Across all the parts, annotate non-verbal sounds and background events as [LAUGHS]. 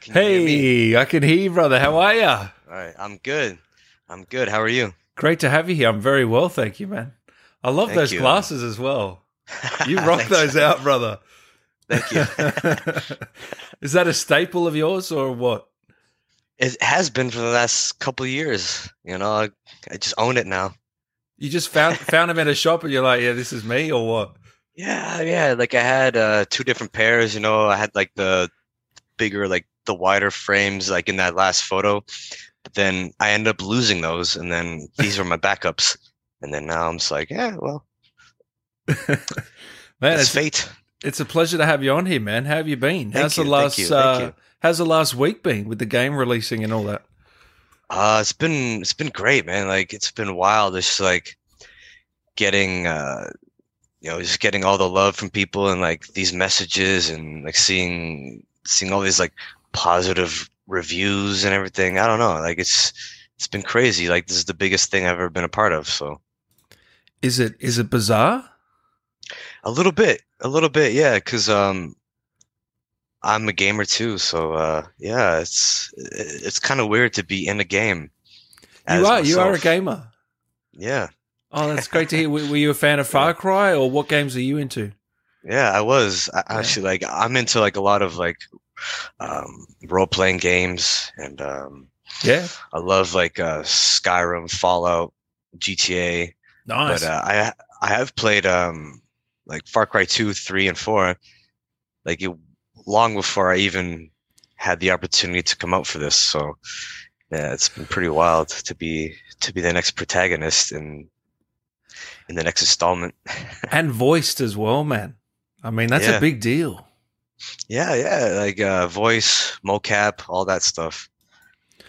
Can you hear me? Hey, I can hear you, brother. How are you? All right, I'm good. I'm good. How are you? Great to have you here. I'm very well, thank you, man. I love Thank those you. glasses as well. [LAUGHS] You rock those out, brother. Thank you. [LAUGHS] Is that a staple of yours or what? it has been for the last couple of years. You know, I, I just own it now. You just found [LAUGHS] found them at a shop and you're like, yeah, this is me or what? Yeah, yeah. Like I had uh, two different pairs. You know, I had like the bigger, like the wider frames, like in that last photo. But then I end up losing those, and then these were my [LAUGHS] backups. And then now I'm just like, yeah, well, [LAUGHS] Man, it's fate. it's a pleasure to have you on here, man. How have you been? Thank how's you, the thank last you, thank uh, you. how's the last week been with the game releasing and all that? Uh, it's been it's been great, man. Like it's been wild. It's just like getting uh you know, just getting all the love from people and like these messages and like seeing seeing all these like positive reviews and everything. I don't know. Like it's it's been crazy. Like this is the biggest thing I've ever been a part of. So Is it is it bizarre? a little bit, a little bit, yeah, because um I'm a gamer too, so uh yeah, it's it's kind of weird to be in a game. You are you are a gamer. Yeah. Oh, that's great to [LAUGHS] hear. Were, were you a fan of Far Cry or what games are you into? Yeah, I was I, Yeah. actually like I'm into like a lot of like um role playing games and um Yeah, I love like uh Skyrim, Fallout, GTA, nice. but uh, I I have played um like Far Cry 2, 3 and 4 like it, long before I even had the opportunity to come out for this. So yeah, it's been pretty wild to be to be the next protagonist in in the next installment. [LAUGHS] and voiced as well, man. I mean, that's a big deal. Yeah, yeah, like uh, voice, mocap, all that stuff.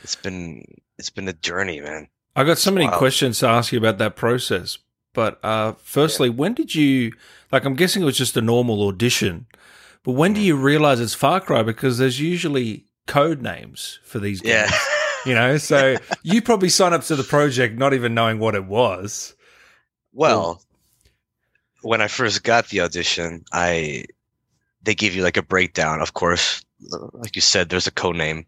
It's been it's been a journey, man. I got so many Wow. questions to ask you about that process. But uh, firstly, when did you like? I'm guessing it was just a normal audition, but when do you realize it's Far Cry? Because there's usually code names for these games. Yeah, You [LAUGHS] know, so you probably sign up to the project not even knowing what it was. well, when I first got the audition, I they give you like a breakdown. Of course, like you said, there's a code name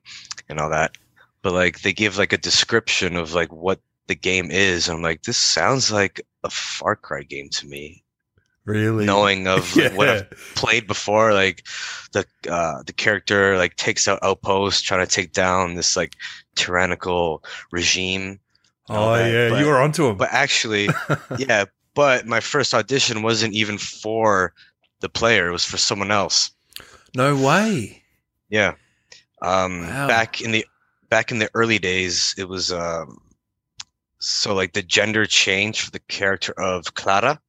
and all that, but like they give like a description of like what the game is. I'm like, this sounds like a Far Cry game to me. Really? Knowing of [LAUGHS] like, what I've played before like the uh the character like takes out outposts trying to take down this like tyrannical regime Oh, that, yeah. but- you were onto him. but actually [LAUGHS] yeah but my first audition wasn't even for the player it was for someone else no way. yeah um Wow. back in the back in the early days it was um so like the gender change for the character of clara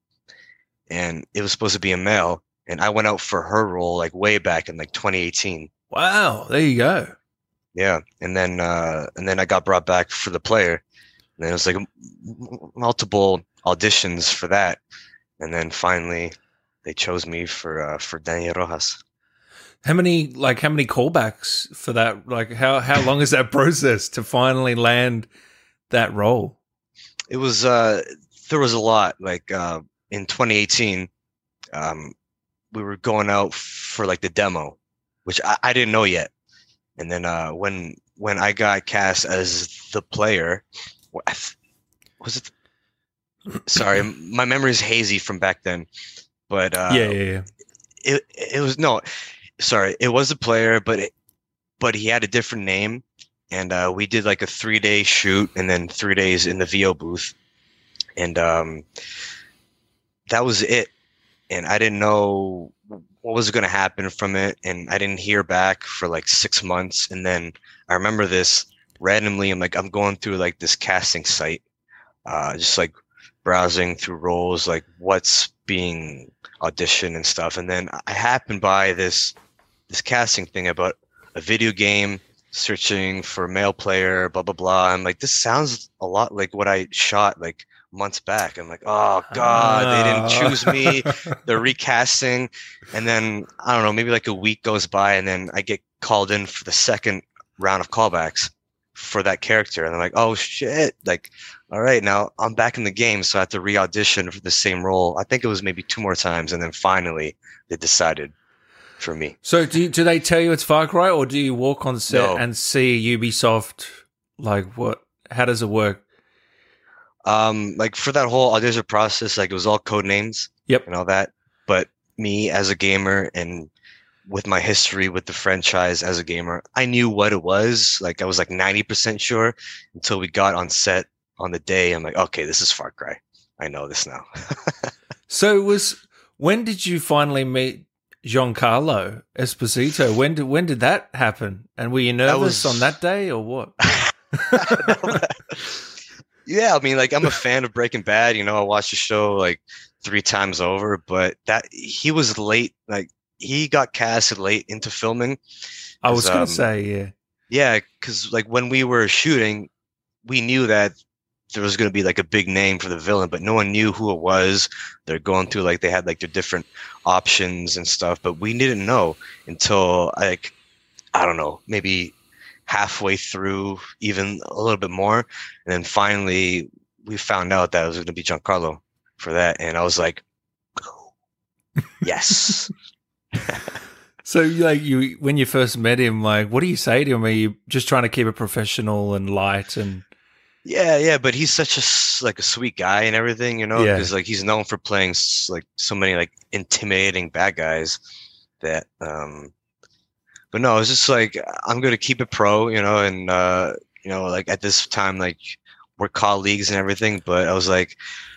and it was supposed to be a male and i went out for her role like way back in like 2018 Wow. There you go. Yeah, and then uh, and then I got brought back for the player. And then it was like multiple auditions for that, and then finally they chose me for uh, for Daniel Rojas. How many like how many callbacks for that? Like how how long is that [LAUGHS] process to finally land that role? It was uh, there was a lot. Like uh, in 2018, um, we were going out for like the demo, which I, I didn't know yet. And then uh, when when I got cast as the player, wha- I th- was it? Sorry, my memory is hazy from back then. But uh, yeah, yeah, yeah. it it was no, sorry, it was a player, but it, but he had a different name, and uh, we did like a three day shoot, and then three days in the VO booth, and um, that was it. And I didn't know what was going to happen from it, and I didn't hear back for like six months, and then I remember this randomly. I'm like, I'm going through like this casting site, uh, just like browsing through roles, like what's being audition and stuff. And then i happened by this this casting thing about a video game searching for a male player blah blah blah. I'm like this sounds a lot like what i shot like months back. I'm like oh god they didn't ah. choose me. [LAUGHS] They're recasting. And then i don't know maybe like a week goes by and then i get called in for the second round of callbacks for that character. And i'm like oh shit. Like all right now i'm back in the game so i had to re-audition for the same role i think it was maybe two more times and then finally they decided for me. So do you, do they tell you it's Far Cry, or do you walk on set No. and see Ubisoft? Like what? How does it work? Um, like for that whole audition process, like it was all code names. Yep. And all that. But me as a gamer and with my history with the franchise as a gamer, I knew what it was. Like I was like 90% sure until we got on set on the day. I'm like, okay, this is Far Cry. I know this now. [LAUGHS] So it was when did you finally meet Giancarlo Esposito? When did when did that happen? And were you nervous was- on that day or what? [LAUGHS] yeah, I mean, like I'm a fan of Breaking Bad. You know, I watched the show like three times over, but that he was late. Like he got cast late into filming. I was going um, to say yeah. Yeah, because like when we were shooting, we knew that there was going to be like a big name for the villain, but no one knew who it was. They're going through like they had like their different options and stuff, but we didn't know until like I don't know, maybe halfway through, even a little bit more, and then finally we found out that it was going to be Giancarlo for that, and I was like, yes. So like you when you first met him, like what do you say to him? Are you just trying to keep it professional and light and Yeah, yeah, but he's such a like a sweet guy and everything, you know, Yeah. because like he's known for playing like so many like intimidating bad guys that um but no, it's just like I'm going to keep it pro, you know, and uh you know, like at this time like we're colleagues and everything, but I was like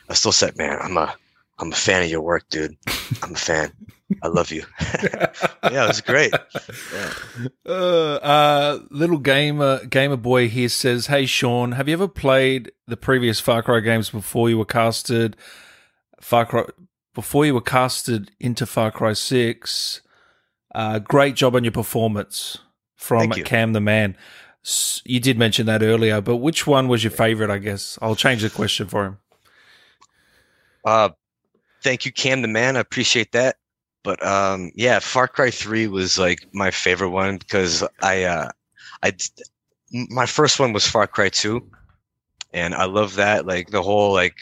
I still said, man, I'm a I'm a fan of your work, dude. I'm a fan. I love you. [LAUGHS] [LAUGHS] yeah, it was great. Yeah. Uh, uh, little gamer gamer boy here says, "Hey Sean, have you ever played the previous Far Cry games before you were casted Far Cry before you were casted into Far Cry Six? Uh, great job on your performance from. Cam the Man. You did mention that earlier, but which one was your favorite? I guess I'll change the question for him. Uh, thank you, Cam the man. I appreciate that. But um, yeah, Far Cry Three was like my favorite one because I, uh, I, my first one was Far Cry Two, and I love that. Like the whole like,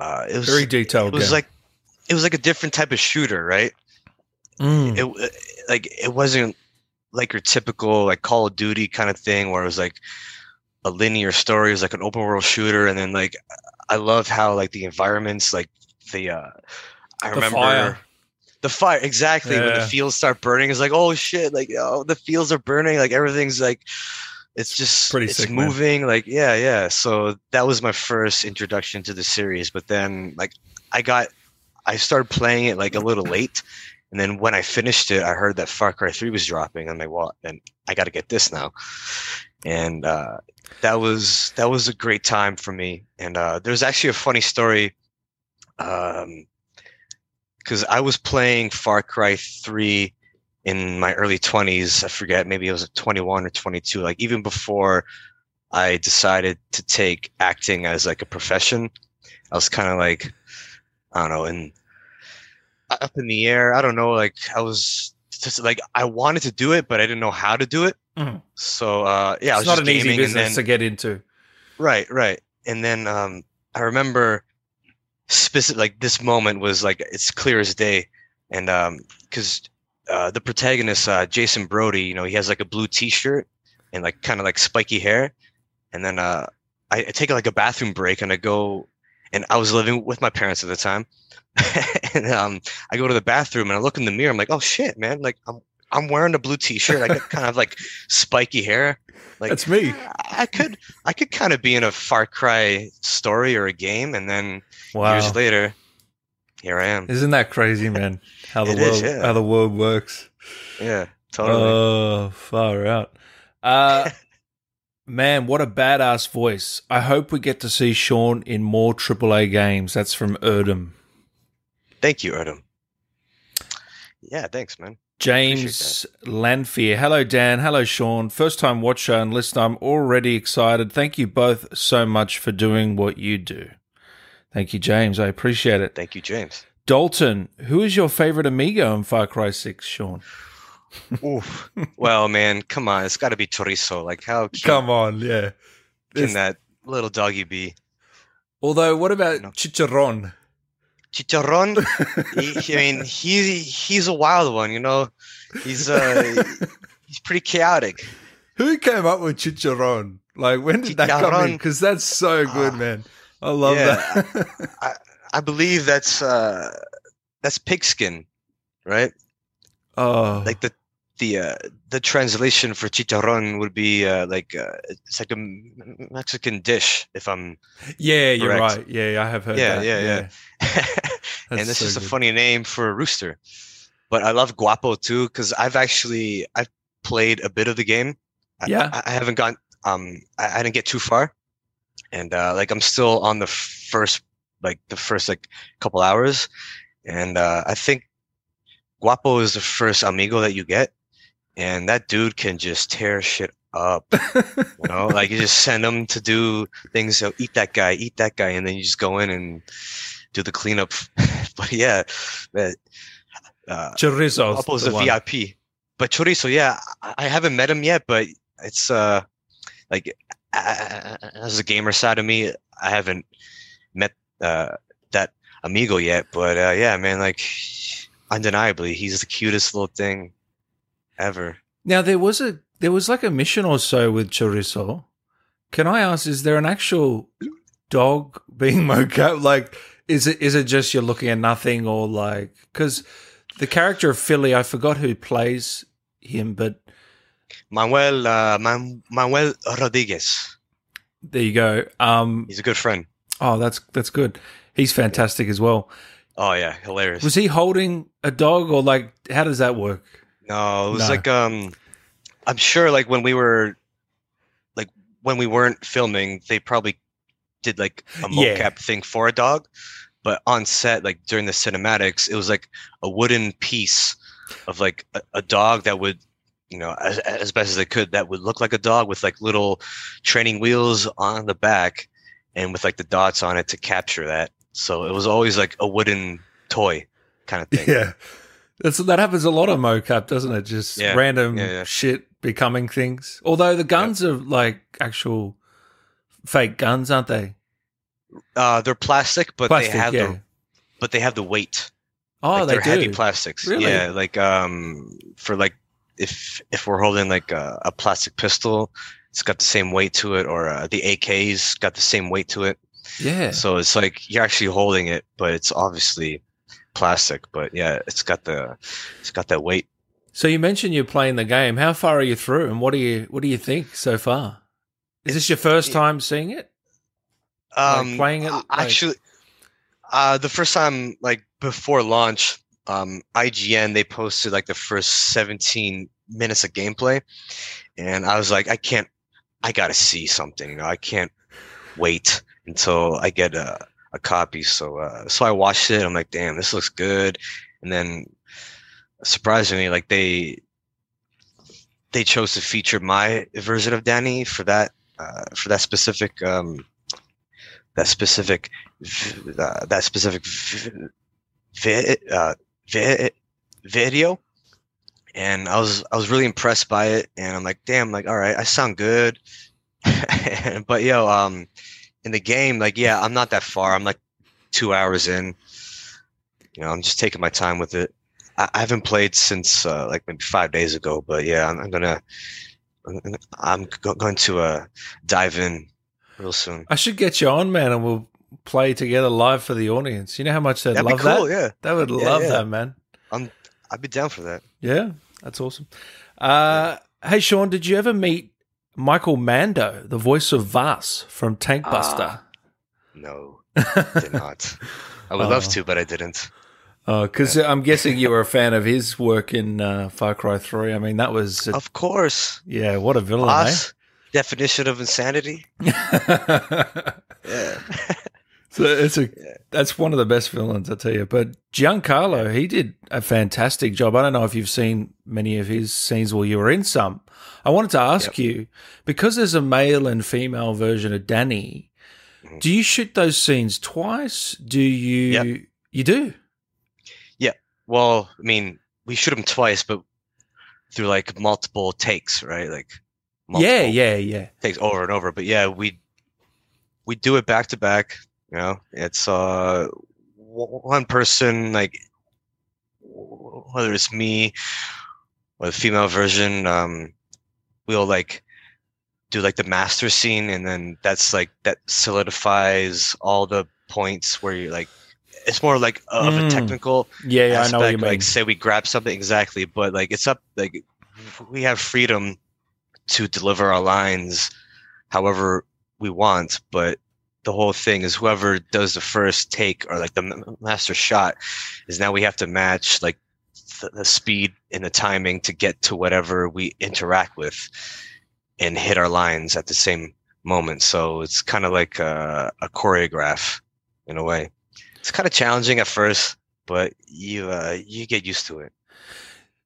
uh, it was Very detailed. it was game. like, it was like a different type of shooter, right? Mm. It w- like it wasn't like your typical like Call of Duty kind of thing where it was like a linear story. It was like an open world shooter, and then like I love how like the environments, like the uh, I The remember fire. The fire exactly when the fields start burning. It's like oh shit, like oh the fields are burning, like everything's like it's just Pretty it's sick, man. moving, like yeah, yeah. So that was my first introduction to the series, but then like I got I started playing it like a little late. And then when I finished it, I heard that Far Cry 3 was dropping. and like, well, then I got to get this now. And uh, that was that was a great time for me. And uh, there's actually a funny story, because I was playing Far Cry 3 in my early 20s. I forget, maybe it was 21 or 22. Like even before I decided to take acting as like a profession, I was kind of like, I don't know, and up in the air. I don't know. Like I was just like I wanted to do it, but I didn't know how to do it. Mhm. So uh, yeah, I it's was not just an easy business then to get into. right, right, and then um, I remember specific like this moment was like it's clear as day, and um, because uh, the protagonist uh, Jason Brody, you know, he has like a blue T-shirt and like kind of like spiky hair, and then uh, I, I take like a bathroom break and I go, and I was living with my parents at the time, [LAUGHS] and um, I go to the bathroom and I look in the mirror. I'm like, oh shit, man! Like I'm I'm wearing a blue T-shirt. I got kind of like spiky hair. Like That's me. I could I could kind of be in a Far Cry story or a game, and then Wow. years later, here I am. Isn't that crazy, man? How [LAUGHS] the world is, yeah. how the world works. Yeah, totally. Oh, far out. Uh [LAUGHS] man, what a badass voice. I hope we get to see Sean in more AAA games. That's from Erdem. Thank you, Erdem. Yeah, thanks, man. James Lanfear. Hello, Dan. Hello, Sean. First time watcher and listener. I'm already excited. Thank you both so much for doing what you do. Thank you, James. I appreciate it. Thank you, James. Dalton, who is your favorite amigo in Far Cry 6, Sean? [LAUGHS] Oof. well, man, come on, it's got to be chorizo. Like, how cute on, yeah. can that little doggy be? Although, what about No. Chicharron? Chicharron, [LAUGHS] he, I mean, he he's a wild one. You know, he's uh [LAUGHS] he's pretty chaotic. Who came up with Chicharron? Like, when did that come in? Because that's so good, Ah. man. I love Yeah. that. I I believe that's uh that's pigskin, right? oh, Like the the uh, the translation for chicharron would be uh, like uh, it's like a Mexican dish, if I'm. yeah, you're right. Yeah, I have heard Yeah, that. yeah, yeah. yeah. [LAUGHS] and this so is a funny name for a rooster. But I love Guapo too because I've actually I've played a bit of the game. Yeah. I, I haven't gone. Um, I, I didn't get too far, and uh, like I'm still on the first like the first like couple hours, and uh, I think Guapo is the first amigo that you get, and that dude can just tear shit up. You know, like you just [LAUGHS] send him to do things. So eat that guy, eat that guy, and then you just go in and do the cleanup. [LAUGHS] but yeah, that uh, Chorizo. Guapo's a VIP. But Chorizo, yeah, I, haven't met him yet, but it's uh like uh, as a gamer side of me, I haven't met uh that amigo yet. But uh, yeah, man, like undeniably, he's the cutest little thing ever. Now there was a there was like a mission or so with Chorizo. Can I ask, is there an actual dog being [LAUGHS] mocap? Like, is it is it just you're looking at nothing or like because the character of Philly, I forgot who plays him, but Manuel uh, Man- Manuel Rodriguez. there you go. Um, He's a good friend. oh, that's that's good. He's fantastic as well. Oh yeah, hilarious. Was he holding a dog or like how does that work? No, it was No. like um I'm sure like when we were like when we weren't filming, they probably did like a Yeah. mocap thing for a dog. But on set, like during the cinematics, it was like a wooden piece of like a, a dog that would, you know, as, as best as they could, that would look like a dog with like little training wheels on the back and with like the dots on it to capture that. So it was always like a wooden toy kind of thing. [LAUGHS] Yeah. That's that happens a lot of mocap, doesn't it? Just Yeah, random yeah, yeah. shit becoming things. Although the guns are like actual fake guns, aren't they? Uh, they're plastic, but Plastic, they have the but they have the weight. Oh, like they they're do. heavy plastics. Really? Yeah, like um for like if if we're holding like a, a plastic pistol, it's got the same weight to it, or uh, the AK's got the same weight to it. yeah. So it's like you're actually holding it, but it's obviously plastic. But yeah, it's got the it's got that weight. So you mentioned you're playing the game. How far are you through, and what do you what do you think so far? Is this your first it- time seeing it? Um, playing it, like- actually, uh, the first time like before launch, um, IGN they posted like the first 17 minutes of gameplay, and I was like, I can't, I gotta see something. You know, I can't wait until I get a, a copy. So, uh, so I watched it. I'm like, damn, this looks good. And then, surprisingly, like they they chose to feature my version of Dani for that uh, for that specific um, that specific uh, that specific vi- uh, vi- video and I was I was really impressed by it and I'm like damn like all right I sound good [LAUGHS] but yo um in the game like yeah I'm not that far I'm like 2 hours in you know I'm just taking my time with it I, I haven't played since uh, like maybe 5 days ago but yeah I'm, I'm gonna I'm, go- going to uh dive in real soon I should get you on, man, and we'll play together live for the audience. You know how much they'd That'd love cool that. yeah They would Yeah, love yeah. that, man. I'm I'd be down for that. Yeah, that's awesome. Uh, Hey, Sean, did you ever meet Michael Mando, the voice of Vaas from Tank Buster? No, did not. I would love [LAUGHS] Oh. to, but I didn't. Because I'm guessing you were a [LAUGHS] fan of his work in uh, Far Cry 3. I mean, that was, a- Of course. yeah, what a villain, Vaas, definition of insanity. eh? [LAUGHS] Yeah. so it's a Yeah. that's one of the best villains, I tell you. But Giancarlo, he did a fantastic job. I don't know if you've seen many of his scenes or you were in some. I wanted to ask you because there's a male and female version of Dani. Mhm. Do you shoot those scenes twice? Do you? Yep. You do. Yeah. Well, I mean, we shoot them twice, but through like multiple takes, right? Like, Yeah, yeah, yeah. takes over and over. But yeah, we we do it back to back. You know, it's uh, one person like whether it's me or the female version um we'll like do like the master scene and then that's like that solidifies all the points where you're like it's more like of Mm. a technical Yeah, yeah, I know what you aspect, mean. like say we grab something exactly but like it's up like we have freedom to deliver our lines however we want but the whole thing is whoever does the first take or like the master shot is now we have to match like the, the speed and the timing to get to whatever we interact with and hit our lines at the same moment so it's kind of like a, a choreograph in a way it's kind of challenging at first but you uh you get used to it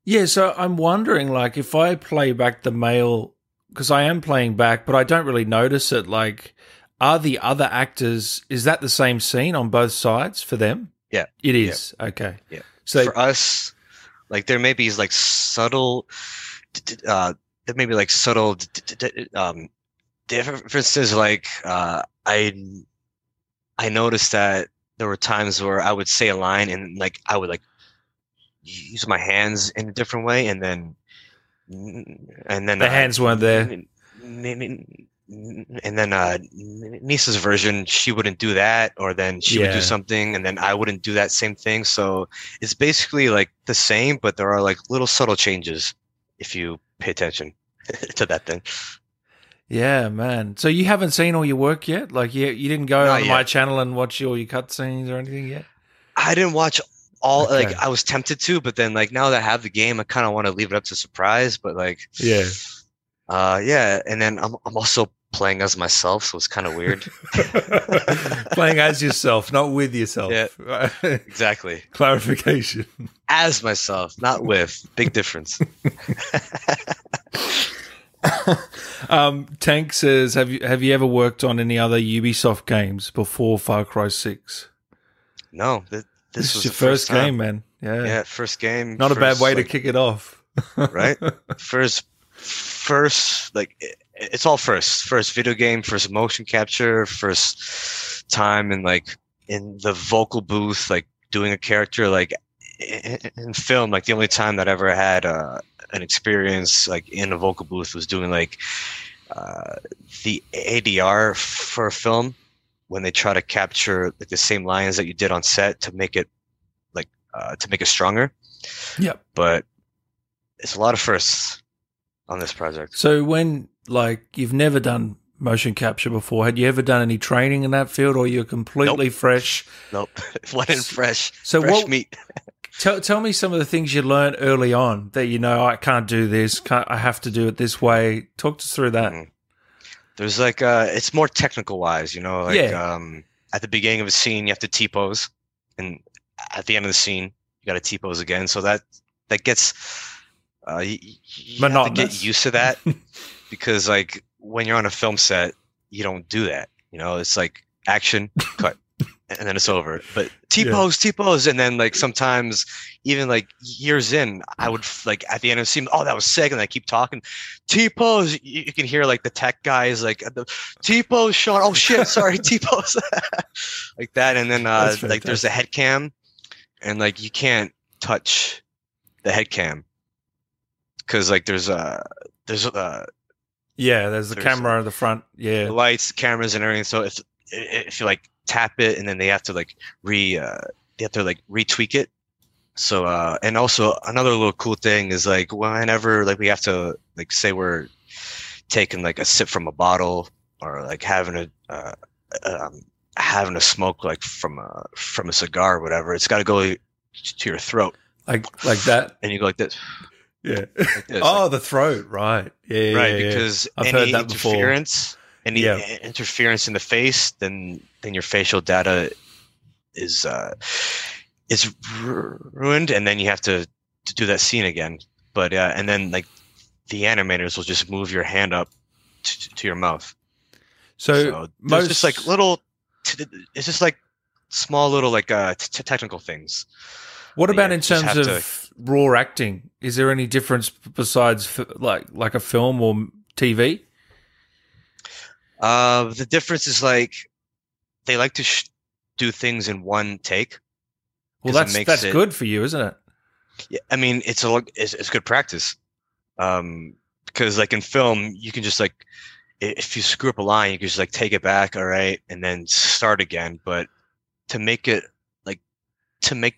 Yeah, so I'm wondering, like, if I play back the male, because I am playing back, but I don't really notice it. Like, are the other actors? Is that the same scene on both sides for them? Yeah. it is. Okay. Yeah. So for us like there may be like subtle uh there may be like subtle um differences like uh i i noticed that there were times where i would say a line and like i would like use my hands in a different way and then and then The uh, hands weren't there. And then uh Nisa's version she wouldn't do that or then she would do something and then i wouldn't do that same thing so it's basically like the same but there are like little subtle changes if you pay attention [LAUGHS] to that thing yeah, man. So you haven't seen all your work yet? Like, you you didn't go Not on my channel and watch all your cutscenes or anything yet? i didn't watch all Okay. like i was tempted to but then like now that i have the game i kind of want to leave it up to surprise but like Yeah. uh yeah and then i'm, I'm also playing as myself so it's kind of weird [LAUGHS] Playing as yourself, not with yourself. Yeah. [LAUGHS] exactly Clarification. as myself not with big difference [LAUGHS] um, Tank says, "Have you have you ever worked on any other Ubisoft games before Far Cry Six? no th- this, This, was is your the first, time. game, man. Yeah, yeah first game not a bad first, way to kick it off, right? first first like it's all first first video game first motion capture first time in like in the vocal booth like doing a character like in, in film like the only time that I ever had uh, an experience like in a vocal booth was doing like uh, the ADR for a film when they try to capture like the same lines that you did on set to make it like uh, to make it stronger Yep. but it's a lot of firsts on this project. So when like you've never done motion capture before, had you ever done any training in that field, or you're completely fresh? Nope, [LAUGHS] went in fresh, So fresh what? meat. [LAUGHS] Tell tell me some of the things you learned early on that you know I can't do this, can't, I have to do it this way. Talk us through that. Mhm. There's like uh, it's more technical wise, you know. Like Yeah. um, at the beginning of a scene, you have to T pose, and at the end of the scene, you got to T pose again. So that that gets uh, you, you have to get used to that [LAUGHS] because like when you're on a film set, you don't do that. You know, it's like action, [LAUGHS] cut, and then it's over. But T pose, T pose, and then like sometimes even like years in, I would like at the end of the scene, oh that was sick, and I keep talking T pose. You, you can hear like the tech guys like the T pose, Sean. Oh shit, [LAUGHS] sorry, T pose, [LAUGHS] like that, and then uh, like there's a head cam, and like you can't touch the head cam because like there's a there's uh Yeah, there's the There's- camera at the front. Yeah, lights, cameras, and everything. So if if you like tap it, and then they have to like re uh, they have to like retweak it. So uh, and also another little cool thing is like whenever like we have to like say we're taking like a sip from a bottle or like having a uh, um, having a smoke like from a from a cigar or whatever, it's got to go to your throat, like like that. and you go like this. Yeah. Like [LAUGHS] oh, the throat. Right. Yeah. right yeah, yeah. because I've any heard that before. interference any Yeah. interference in the face then then your facial data is uh is ruined and then you have to, to do that scene again but uh and then like the animators will just move your hand up to, to your mouth So, so most just like little it's just like small little like uh technical things What about yeah, in terms of raw acting? Is there any difference besides f- like like a film or TV? Uh, the difference is like they like to sh- do things in one take. Well, that's makes that's it- good for you, isn't it? Yeah, I mean, it's a it's, it's good practice. Um, because like in film, you can just like if you screw up a line, you can just like take it back, all right, and then start again. But to make it like to make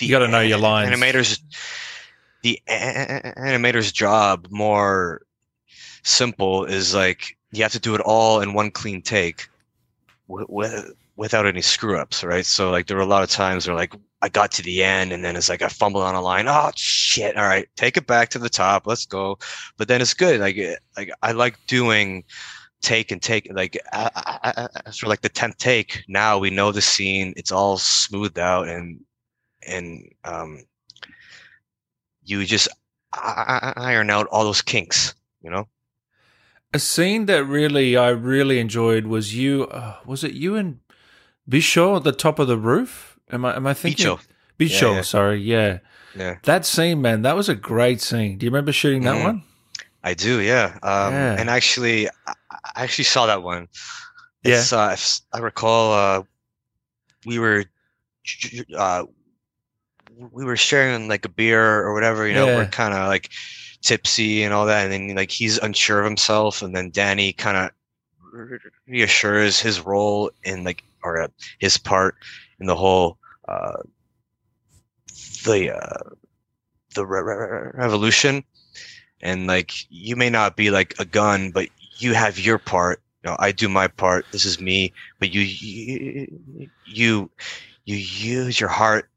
the You gotta know your lines. Animators, the a- animator's job more simple is like you have to do it all in one clean take, with, without any screw ups, right? So like there were a lot of times where like I got to the end and then it's like I fumbled on a line. Oh shit! All right, take it back to the top. Let's go. But then it's good. Like like I like doing take and take. Like I, I, I, after like the tenth take, now we know the scene. It's all smoothed out and and um, you just iron out all those kinks. You know. A scene that really I really enjoyed was you. Uh, was it you and Bisho at the top of the roof? Am I am I thinking? Bicho. Bisho, Yeah, yeah. sorry, yeah. Yeah. That scene, man, that was a great scene. Do you remember shooting that Mhm. one? I do, yeah. Um, Yeah. And actually, I actually saw that one. It's, uh, if s- I recall, uh, we were, uh, we were sharing like a beer or whatever. You know, Yeah. we're kind of like tipsy and all that, and then like he's unsure of himself, and then Dani kind of reassures his role in like or uh, his part in the whole uh, the uh, the re- re- re- revolution and like you may not be like a gun but you have your part you know i do my part this is me but you you you, you use your heart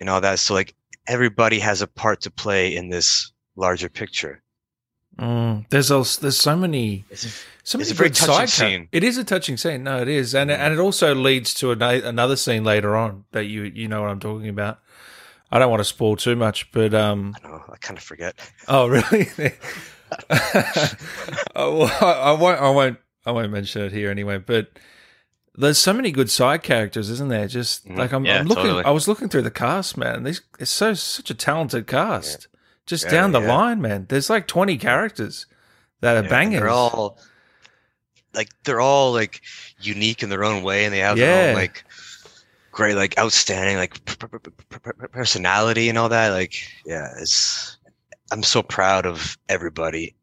and all that so like everybody has a part to play in this larger picture Mm, there's also, there's so many it's, so many a very good touching side scene. It is a touching scene. No, it is, and Mm. and it also leads to another scene later on that you you know what I'm talking about. I don't want to spoil too much, but um, i know i kind of forget Oh, [LAUGHS] really? I [LAUGHS] I won't. I won't. I won't mention it here anyway. But there's so many good side characters, isn't there? Just Mhm. like I'm, Yeah, I'm looking. totally. I was looking through the cast, man. These it's so such a talented cast. Just Yeah, down the yeah. line, man. There's like 20 characters that are Yeah, bangers. they're all like they're all like unique in their own way and they have their own like great like outstanding like personality and all that like yeah it's i'm so proud of everybody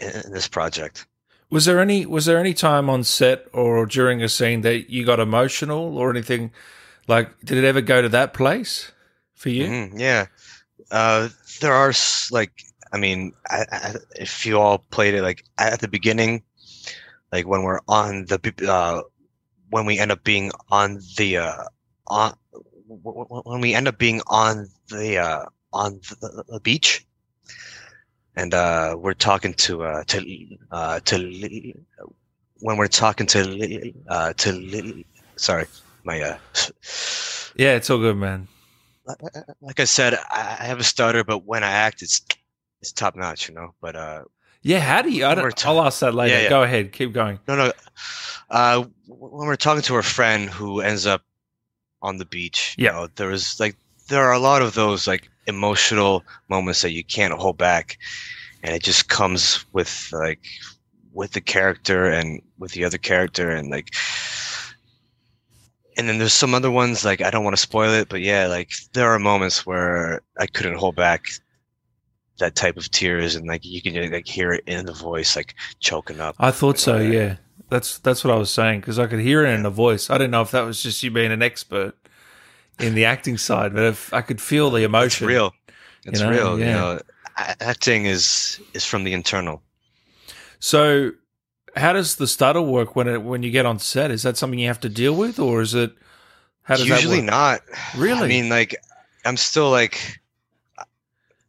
in, in this project Was there any was there any time on set or during a scene that you got emotional or anything? Like, did it ever go to that place for you? Mhm, yeah uh there are like i mean I, I, if you all played it like at the beginning like when we're on the uh when we end up being on the uh on when we end up being on the uh on the, the beach and uh we're talking to uh to uh to when we're talking to uh to sorry my uh Yeah, it's all good, man. like I said, I have a stutter, but when I act, it's it's top notch, you know. But uh, Yeah, how do you? I don't, ta- I'll ask that later. Yeah, yeah. Go ahead, keep going. no, no. Uh, when we're talking to a friend who ends up on the beach, Yeah. you know, there was like there are a lot of those like emotional moments that you can't hold back, and it just comes with like with the character and with the other character and like. And then there's some other ones like I don't want to spoil it, but yeah, like there are moments where I couldn't hold back that type of tears, and like you can like hear it in the voice, like choking up. I thought so. Yeah. Yeah, that's that's what I was saying because I could hear it in the voice. I didn't know if that was just you being an expert in the acting side, but if I could feel the It's emotion. real. It's know, real. yeah. You know, acting is is from the internal. So, how does the stutter work when it when you get on set? Is that something you have to deal with, or is it? How does Usually not. Really? I mean, like, I'm still like,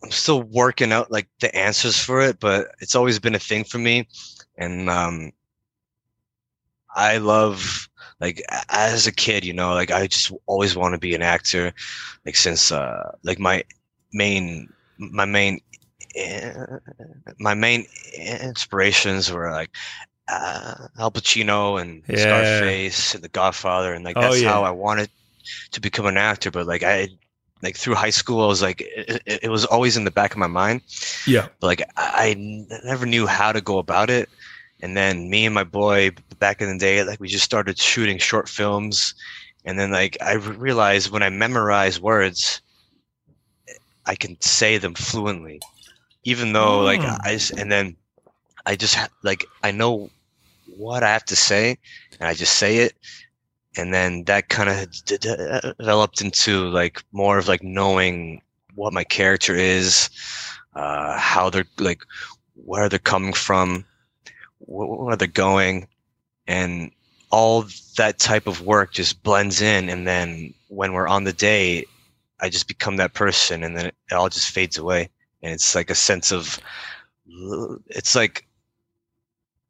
I'm still working out like the answers for it, but it's always been a thing for me, and um, I love like as a kid, you know, like I just always want to be an actor, like since uh, like my main my main eh, my main inspirations were like uh, Al Pacino and Yeah. Scarface and The Godfather, and like Oh, that's yeah. how I wanted to become an actor. But like I, like through high school, I was like it, it, was always in the back of my mind, Yeah. but like I never knew how to go about it. And then me and my boy back in the day, like we just started shooting short films, and then like I realized when I memorize words, I can say them fluently, even though like I I s- and then I just like I know what I have to say, and I just say it, and then that kind of d- d- developed into like more of like knowing what my character is, uh, how they're like, where they're coming from, where they're going, and all that type of work just blends in. And then when we're on the day, I just become that person, and then it all just fades away, and it's like a sense of, it's like,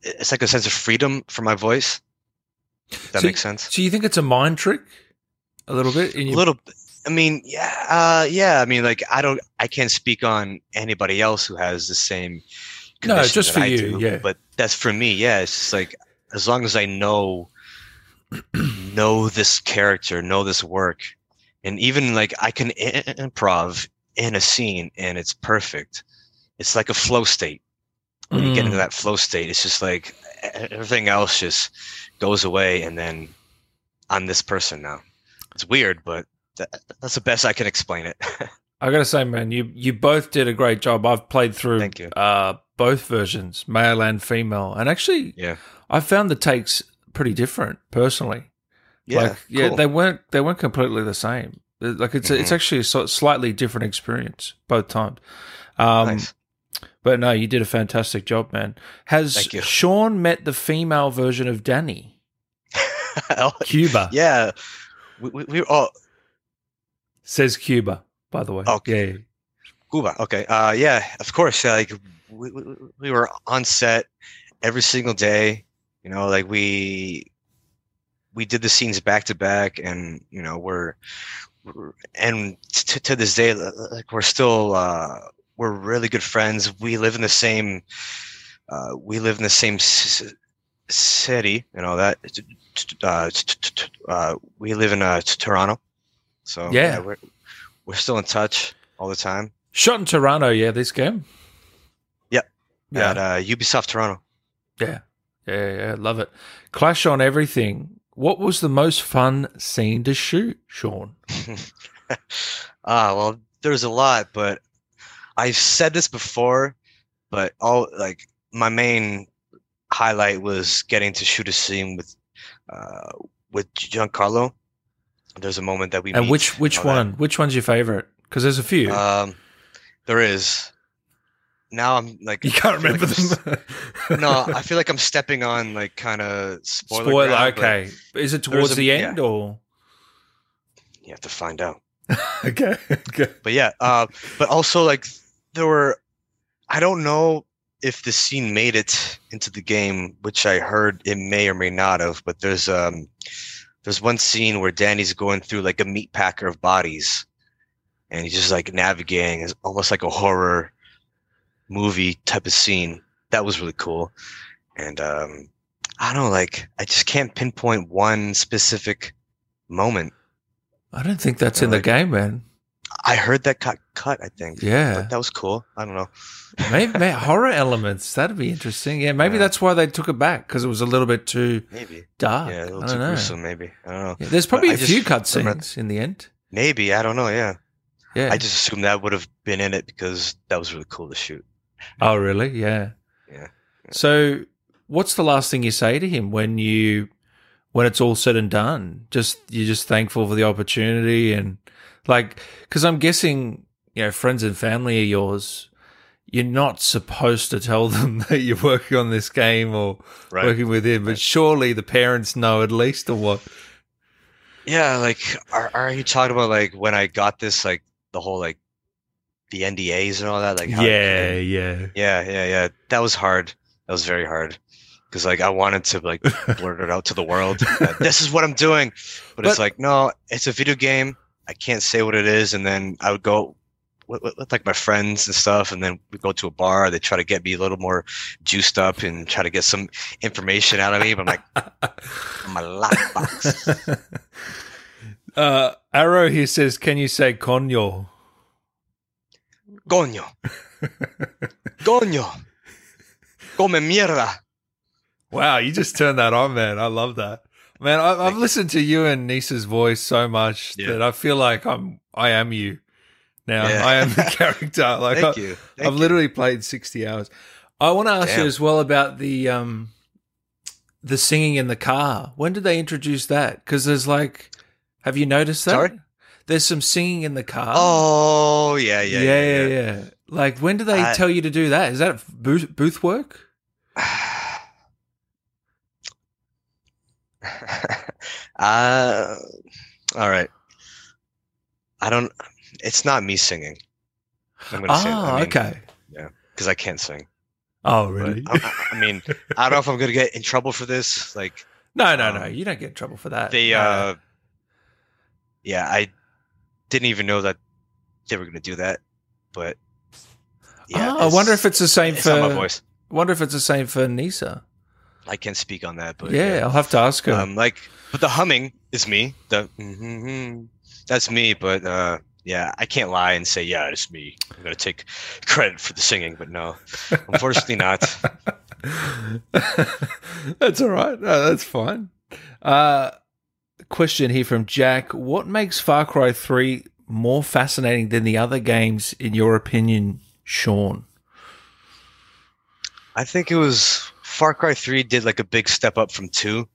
it's like a sense of freedom for my voice. That So- makes sense. So you think it's a mind trick, a little bit? In a little. I mean, yeah, uh, yeah. I mean, like, I don't, I can't speak on anybody else who has the same. No, just for I you, do, yeah. But that's for me. Yeah, it's just like as long as I know, [CLEARS THROAT] know this character, know this work, and even like I can improv in a scene, and it's perfect. It's like a flow state. When you get into Mm. that flow state, it's just like everything else just goes away, and then I'm this person now. It's weird, but that, that's the best I can explain it. [LAUGHS] I gotta say, man, you you both did a great job. I've played through Thank you. Uh, both versions, male and female, and actually, Yeah. I found the takes pretty different personally. yeah, like, yeah, cool. they weren't they weren't completely the same. Like it's it's Mhm. actually a slightly different experience both times. Um, nice. But no, you did a fantastic job, man. Has Sean met the female version of Dani [LAUGHS] Oh, Cuba? yeah, we, we, we all Says Cuba, by the way. Okay. Yeah. Cuba. Okay. Uh, yeah, of course. Like we, we, we were on set every single day. You know, like we we did the scenes back to back, and you know we're, we're and t- to this day, like we're still uh, we're really good friends. We live in the same uh, we live in the same c- city. You know that. Uh, t- t- t- uh, we live in uh, t- Toronto, so Yeah. we're we're still in touch all the time. Shot in Toronto, yeah, this game. Yep. Yeah. at uh, Ubisoft Toronto. Yeah. Yeah, yeah, love it. Clash on everything. What was the most fun scene to shoot, Sean? [LAUGHS] Ah, well, there's a lot, but I've said this before, but all like my main highlight was getting to shoot a scene with uh, with Giancarlo. There's a moment that we And meet which which all that. one? Which one's your favorite? Because there's a few. Um, there is. Now I'm like you can't remember like them. no, I feel like I'm stepping on like kind of spoiler. Spoiler. ground, okay. Is it towards was a- the yeah. end or? You have to find out. [LAUGHS] Okay. Okay. but yeah uh but also like there were i don't know if the scene made it into the game which i heard it may or may not have but there's um there's one scene where dani's going through like a meat packer of bodies and he's just like navigating. It's almost like a horror movie type of scene. That was really cool. And um i don't know like i just can't pinpoint one specific moment. I don't think that's in the game, man. i heard that got cut i think Yeah. But that was cool i don't know [LAUGHS] maybe, maybe [LAUGHS] horror elements. That'd be interesting. Yeah, maybe Yeah. that's why they took it back because it was a little bit too Maybe. dark. yeah, a little I too don't know. gruesome, maybe. I don't know. Yeah, there's probably I a just few cutscenes in the end. Maybe, I don't know, yeah. Yeah. I just assumed that would have been in it because that was really cool to shoot. oh, really? Yeah. Yeah. So, what's the last thing you say to him when you when it's all said and done? Just you're just thankful for the opportunity and like because I'm guessing you know friends and family of yours. You're not supposed to tell them [LAUGHS] that you're working on this game or Right. working with him, but surely the parents know at least or what? Yeah, like are are you talking about like when I got this like the whole like the NDAs and all that? Like how yeah, yeah. Yeah, yeah, yeah. That was hard. That was very hard. Because like I wanted to like [LAUGHS] blurt it out to the world. this is what I'm doing. But, it's like, no, it's a video game. I can't say what it is. And then I would go with, with, like my friends and stuff, and then we go to a bar. They try to get me a little more juiced up and try to get some information out of me. But I'm like, [LAUGHS] I'm a lockbox. [LAUGHS] uh, Arrow here says, "Can you say coño?" Coño. Coño. Come mierda. Wow, you just turned that on, man. I love that. Man, I, I've listened to you and Nisa's voice so much Yeah. that I feel like I'm I am you now. Yeah. I am the [LAUGHS] character. Like Thank I, you. Thank I've you. literally played sixty hours. I want to ask you as well about the um the singing in the car. When did they introduce that? Because there's like, have you noticed that? Sorry? There's some singing in the car. Oh yeah, yeah, yeah, yeah. yeah, yeah. Like, when do they I- tell you to do that? Is that booth, booth work? [SIGHS] uh, all right. I don't. It's not me singing. I'm gonna say. Ah, I mean, okay. Yeah, because I can't sing. Oh, really? I, I- I mean, I don't know if I'm gonna get in trouble for this. Like no, no, no. um, You don't get in trouble for that. they, No, no. uh, yeah, I didn't even know that they were gonna do that. But yeah, Ah, I wonder if it's the same it's for. my voice. Wonder if it's the same for Nisa. I can't speak on that. But yeah, I'll have to ask her. Um, like, but the humming is me. The mm-hmm, that's me. But uh, yeah, I can't lie and say yeah, it's me. I'm gonna take credit for the singing, but no, unfortunately not. [LAUGHS] that's all right. No, that's fine. Uh, question here from Jack: What makes Far Cry Three more fascinating than the other games, in your opinion, Sean? I think it was Far Cry 3 did like a big step up from 2.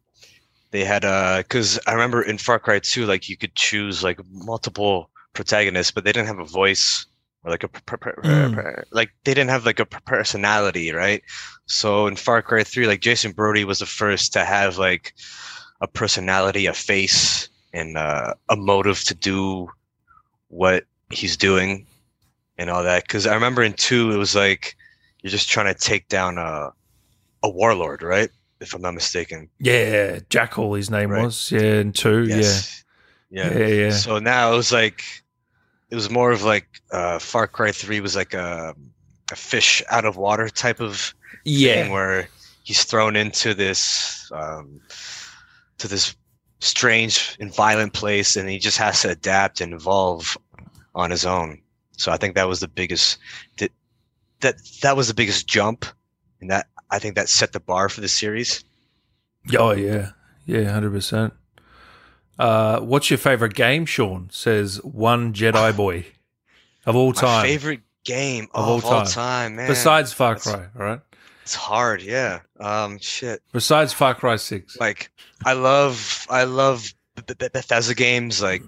They had uh cuz I remember in Far Cry 2 like you could choose like multiple protagonists but they didn't have a voice or like a per- per- Mm. per- like they didn't have like a personality, right? So in Far Cry 3 like Jason Brody was the first to have like a personality, a face and uh, a motive to do what he's doing and all that cuz I remember in 2 it was like you're just trying to take down a a warlord, right? If I'm not mistaken. Yeah, Jackal, his name Right. was. Yeah, and two. Yes. Yeah. Yeah. yeah, yeah, So now it was like it was more of like uh Far Cry 3 was like a a fish out of water type of yeah. thing where he's thrown into this um to this strange and violent place and he just has to adapt and evolve on his own. So I think that was the biggest that that that was the biggest jump and that I think that set the bar for the series. Oh yeah, yeah, hundred percent. Uh, what's your favorite game, Sean? Says one Jedi boy of all My time, favorite game Of of, all all, time. time. man. besides Far That's- Cry. All right, it's hard, yeah. Um, shit. besides Far Cry Six. Like, I love, I love B- B- Bethesda games like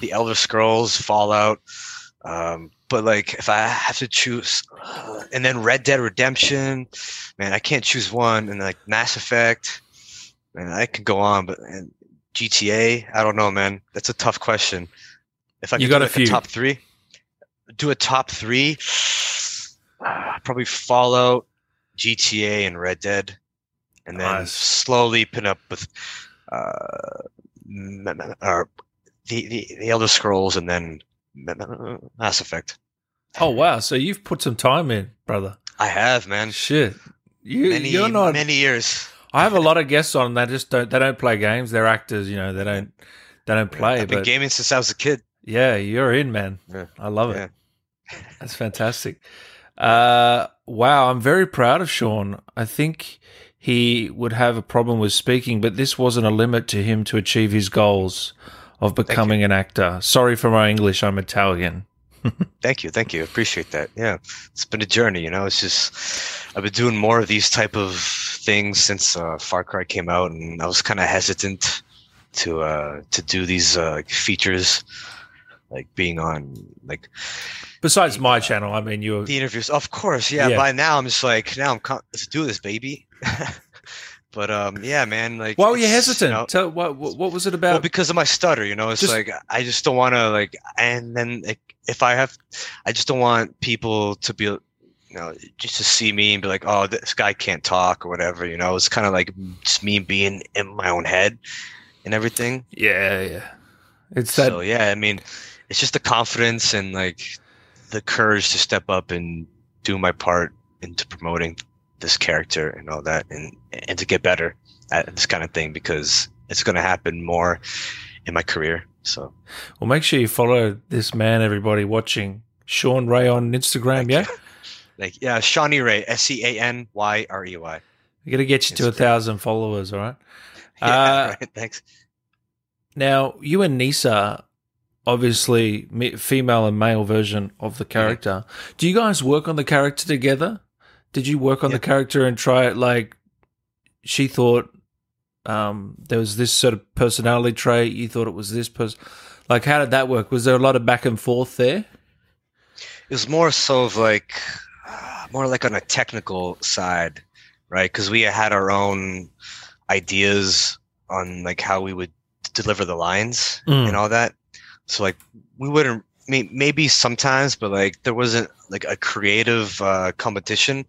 the Elder Scrolls, Fallout. Um, but like, if I have to choose, [SIGHS] and then Red Dead Redemption, man, I can't choose one. And like Mass Effect, man, I could go on, but and GTA, I don't know, man. That's a tough question. If I You could got do a like few. top three, do a top three, [SIGHS] probably Fallout, GTA, and Red Dead, and then Nice. slowly pin up with uh, or the, the the Elder Scrolls, and then Mass Effect. Oh wow, so you've put some time in, brother. I have, man. Shit, you Many, you're not. many years. I have a lot of guests on. They just don't. They don't play games. They're actors. You know. They don't. They don't play. I've been but gaming since I was a kid. yeah, you're in, man. Yeah. I love it. Yeah. That's fantastic. Uh, wow, I'm very proud of Sean. I think he would have a problem with speaking, but this wasn't a limit to him to achieve his goals of becoming an actor. Sorry for my English, I'm Italian. Thank you, thank you. Appreciate that. Yeah, it's been a journey. You know, it's just I've been doing more of these type of things since uh, Far Cry came out, and I was kind of hesitant to uh, to do these uh, features, like being on like Besides my channel, I mean, you're. the interviews. Of course, yeah. Yeah. By now, I'm just like now I'm con- let's do this, baby. [LAUGHS] but um, yeah, man. Like, Why were you hesitant? know- Tell, what, what was it about? well, because of my stutter, you know, it's Just- like I just don't want to like, and then like, if I have, I just don't want people to be, you know, just to see me and be like, oh, this guy can't talk or whatever, you know. It's kind of like just me being in my own head and everything. yeah, yeah. It's that. so yeah, I mean, it's just the confidence and like the courage to step up and do my part into promoting this character and all that, and and to get better at this kind of thing because it's going to happen more in my career. So well, make sure you follow this man, everybody watching. Sean Rey on Instagram, yeah? like yeah, Seany Rey, S C A N Y R E Y. We're going to get you to a thousand followers, all right? [LAUGHS] Yeah, Uh, right. Thanks. Now, you and Nisa, obviously female and male version of the character. Do you guys work on the character together? Did you work on the character and try it like she thought um, there was this sort of personality trait, you thought it was this person? Like, how did that work? Was there a lot of back and forth there? It was more so of like, uh, more like on a technical side, right? Because we had our own ideas on like how we would deliver the lines Mm. and all that. So like we wouldn't may- maybe sometimes, but like there wasn't like a creative uh, competition.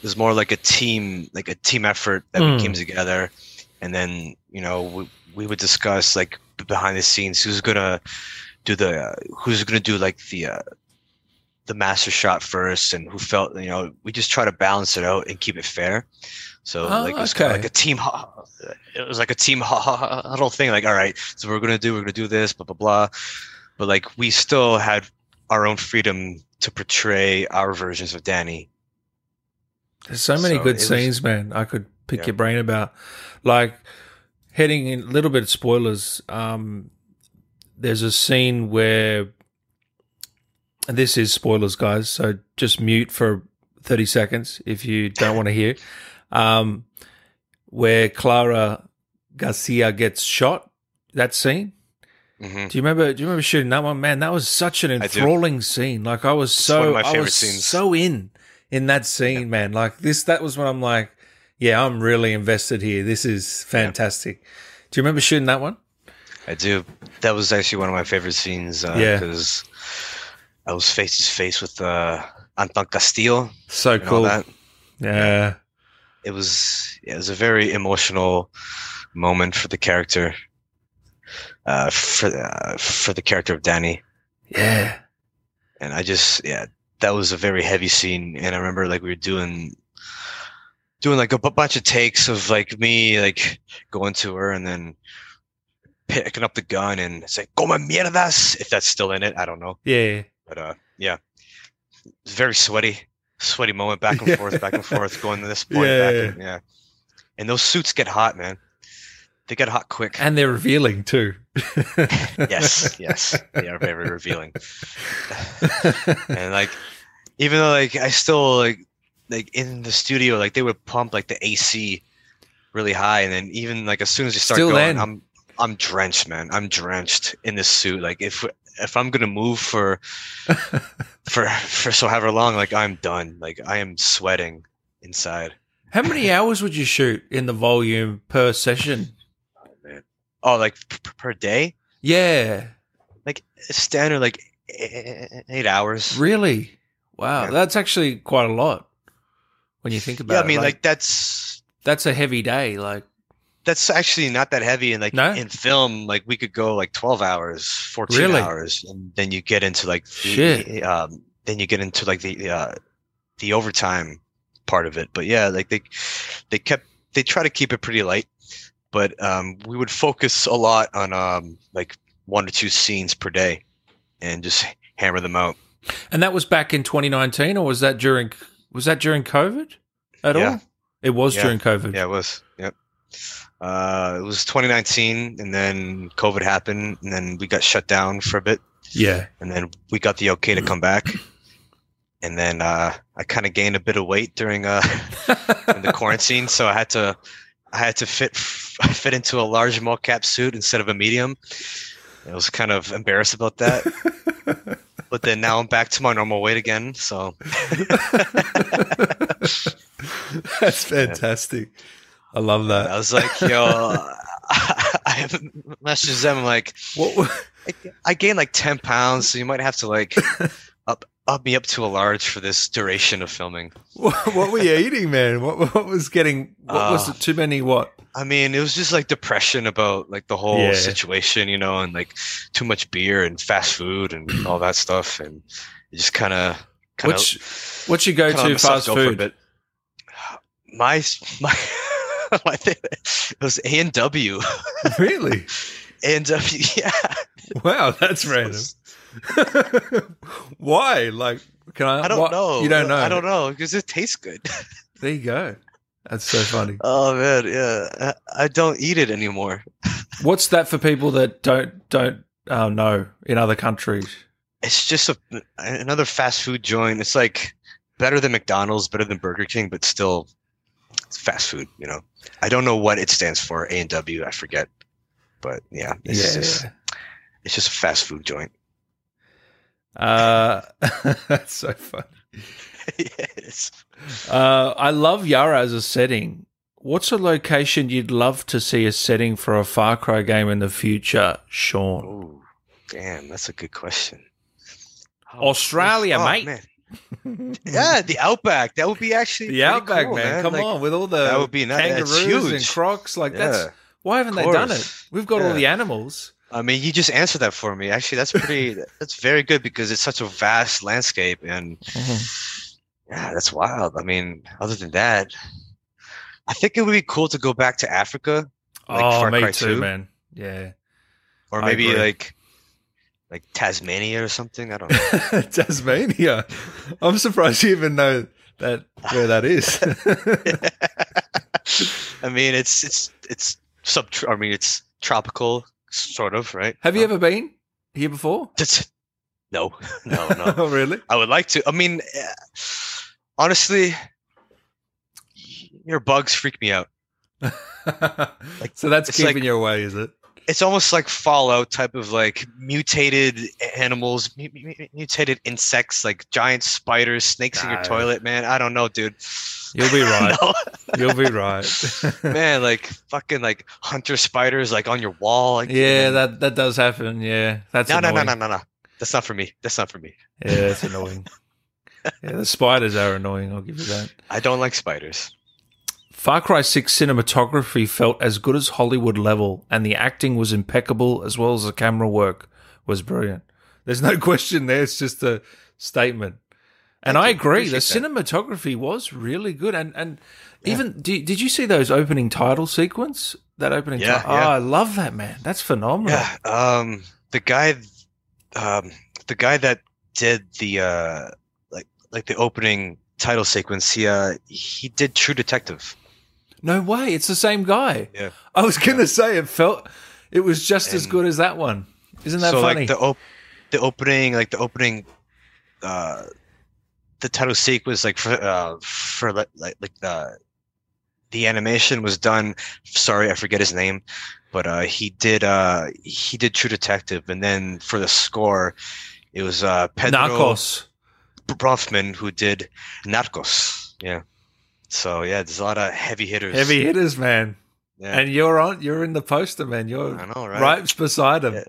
It was more like a team, like a team effort that Mm. we came together, and then you know we, we would discuss like behind the scenes who's gonna do the uh, who's gonna do like the uh, the master shot first, and who felt you know we just try to balance it out and keep it fair. So Oh, like it was kind of like a team. It was like a team hu- hu- huddle thing. Like all right, so we're gonna do we're gonna do this, blah blah blah. But like we still had our own freedom to portray our versions of Dani. There's so many So good it was- scenes, man. I could pick Yeah. your brain about. Like heading in a little bit of spoilers. Um, there's a scene where, and this is spoilers, guys. So just mute for 30 seconds if you don't want to hear. [LAUGHS] Um, where Clara Garcia gets shot. That scene. hmm Do you remember? Do you remember shooting that one? Man, that was such an enthralling scene. Like I was so, one of my I was scenes. so in in that scene, man. Like this, that was when I'm like, yeah, I'm really invested here. This is fantastic. Do you remember shooting that one? I do. That was actually one of my favorite scenes. Uh, Yeah. because I was face to face with uh, Anton Castillo So cool. that. Yeah, It was yeah, it was a very emotional moment for the character. Uh, for uh, for the character of Dani. yeah, and I just yeah, that was a very heavy scene. And I remember like we were doing doing like a bunch of takes of like me like going to her and then picking up the gun and it's like "Come mierdas" if that's still in it. I don't know, yeah. yeah. but uh, yeah, it's very sweaty, sweaty moment back and [LAUGHS] forth, back and forth, going to this [LAUGHS] point, Yeah, back yeah. and, yeah. And those suits get hot, man. They get hot quick. And they're revealing too. [LAUGHS] yes, yes, they are very [LAUGHS] revealing. and like even though like I still like like in the studio like they would pump like the AC really high and then even like as soon as you start Still going. I'm I'm drenched man I'm drenched in this suit like if if I'm gonna move for [LAUGHS] for for so however long like I'm done like I am sweating inside How many hours would you shoot in the volume per session? Oh like p- per day Yeah, like standard like eight hours really. Wow, Yeah. that's actually quite a lot when you think about yeah it. I mean like that's that's a heavy day. Like, that's actually not that heavy and like No? in film like we could go like 12 hours 14 Really? hours and then you get into like the, um then you get into like the uh the overtime part of it but yeah like they they kept they try to keep it pretty light but um we would focus a lot on um like one or two scenes per day and just hammer them out and that was back in 2019, or was that during was that during COVID at Yeah. all? It was Yeah. during COVID. yeah it was yep uh it was 2019 and then covid happened and then we got shut down for a bit Yeah. and then we got the okay to come back and then uh, i kind of gained a bit of weight during uh, [LAUGHS] in the quarantine so i had to i had to fit [LAUGHS] fit into a large mocap suit instead of a medium i was kind of embarrassed about that [LAUGHS] but then now i'm back to my normal weight again so [LAUGHS] That's fantastic. I love that. i was like yo i have messaged them like What? I, I gained like 10 pounds so you might have to like up me up to a large for this duration of filming [LAUGHS] What, what were you eating, man? What, what was getting? What was Uh, it? Too many? What? I mean, it was just like depression about like the whole Yeah. situation, you know, and like too much beer and fast food and all that stuff, and it just kind of, kind of, Which what's your go-to fast food? But my [LAUGHS] my [LAUGHS] my thing it was A and W, Really? A and W, yeah. Wow, that's random. [LAUGHS] Why? Like, can I? I don't what- know. You don't know. I don't know because it tastes good. [LAUGHS] There you go. That's so funny. Oh man, yeah. I, I don't eat it anymore. [LAUGHS] What's that for people that don't don't uh, know in other countries? It's just a another fast food joint. It's like better than McDonald's, better than Burger King, but still it's fast food. You know, I don't know what it stands for. A and W, I forget. But yeah, it's yeah, just it's just a fast food joint. Uh, [LAUGHS] that's so funny. yes. Uh, I love Yara as a setting. What's a location you'd love to see a setting for a Far Cry game in the future, Sean? Oh, damn, that's a good question. Australia, oh, mate. man. [LAUGHS] Yeah, the Outback. That would be actually The Outback, cool, man. Come Like, on, with all the that would be nice. Kangaroos and crocs. Like, Yeah, that's why haven't they done it? We've got all the animals. I mean, you just answered that for me. Actually, that's pretty. [LAUGHS] that's very good because it's such a vast landscape, and mm-hmm. yeah, that's wild. I mean, other than that, I think it would be cool to go back to Africa, Like oh, Far me Cry too, 2? man. Yeah. or maybe like like Tasmania or something. I don't know. [LAUGHS] Tasmania. I'm surprised you even know that where that is. [LAUGHS] I mean, it's it's it's sub. I mean, it's tropical, sort of, right? Have you ever been here before? [LAUGHS] No, no, [LAUGHS] no. oh, really? I would like to. I mean, eh, honestly, your bugs freak me out. [LAUGHS] like, so that's keeping like- you away, is it? It's almost like Fallout type of like mutated animals, mu- mu- mutated insects, like giant spiders, snakes in your toilet. Man, I don't know, dude. You'll be [LAUGHS] right. You'll be right. [LAUGHS] man, like fucking like hunter spiders, like on your wall. Like, yeah, man. that that does happen. Yeah, that's no, no, annoying. no, no, no, no. That's not for me. That's not for me. Yeah, it's annoying. [LAUGHS] yeah, the spiders are annoying. I'll give you that. I don't like spiders. Far Cry 6 cinematography felt as good as Hollywood level, and the acting was impeccable as well as the camera work was brilliant. There's no [LAUGHS] question there, it's just a statement. And Thank I agree, the that. cinematography was really good. And, and even, did, did you see those opening title sequence? That opening Yeah, title? yeah. Oh, I love that, man. That's phenomenal. Yeah. Um, the guy, um, the guy that did the uh, like like the opening title sequence, he uh, he did True Detective. No way, it's the same guy. Yeah. I was going to say, it felt, it was just as good as that one. Isn't that so funny? like the op- the opening, like the opening, uh, the title sequence, like for uh for like like like the the animation was done. Sorry, I forget his name, but uh, he did uh he did True Detective, and then for the score, it was uh Pedro Narcos. Bromfman who did Narcos. Yeah. So yeah, there's a lot of heavy hitters. Heavy hitters, man. Yeah. And you're on. You're in the poster, man. You're I know, right, right? beside him. Yeah.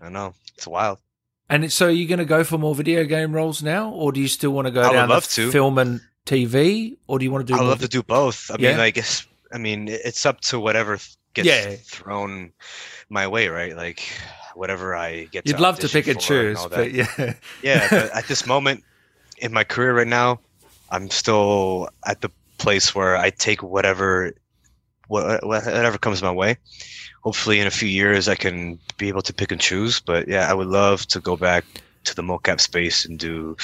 I know. It's wild. And so, are you going to go for more video game roles now, or do you still want to go I down the to. film and TV, or do you want to do? I love to do both. I Yeah. mean, I guess I mean it's up to whatever gets Yeah. thrown my way, right? Like whatever I get. You'd love to pick and choose, all but yeah, yeah. But [LAUGHS] at this moment in my career right now, I'm still at the place where I take whatever whatever comes my way. Hopefully, in a few years, I can be able to pick and choose. But yeah, I would love to go back to the mocap space and do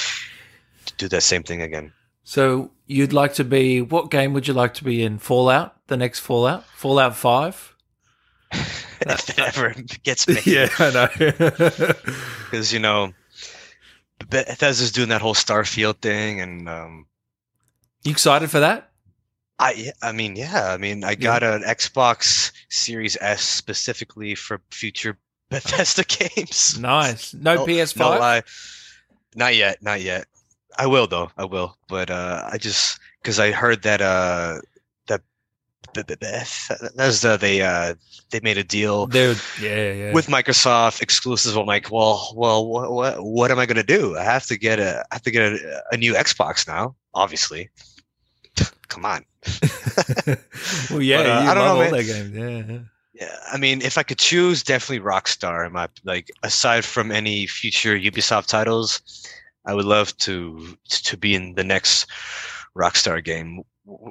do that same thing again. So you'd like to be? What game would you like to be in? Fallout, the next Fallout, Fallout Five. [LAUGHS] if it ever gets made. [LAUGHS] yeah, I know. [LAUGHS] because you know Bethesda's doing that whole Starfield thing, and um, you excited for that? I I mean yeah, I mean I got an Xbox Series S specifically for future [LAUGHS] Bethesda games. Nice. No, No- PS5. No lie, not yet, not yet. I will though, I will, but uh, I just because I heard that uh that Bethesda they uh they made a deal They're, yeah, yeah. with Microsoft exclusives. I'm like, well, well, what, what, what am I gonna do? I have to get a, I have to get a, a new Xbox now. Obviously, [LAUGHS] come on. [LAUGHS] well, yeah, But, uh, I don't know, man. their games. Yeah, yeah. I mean, if I could choose, definitely Rockstar. My like, aside from any future Ubisoft titles, I would love to to be in the next Rockstar game,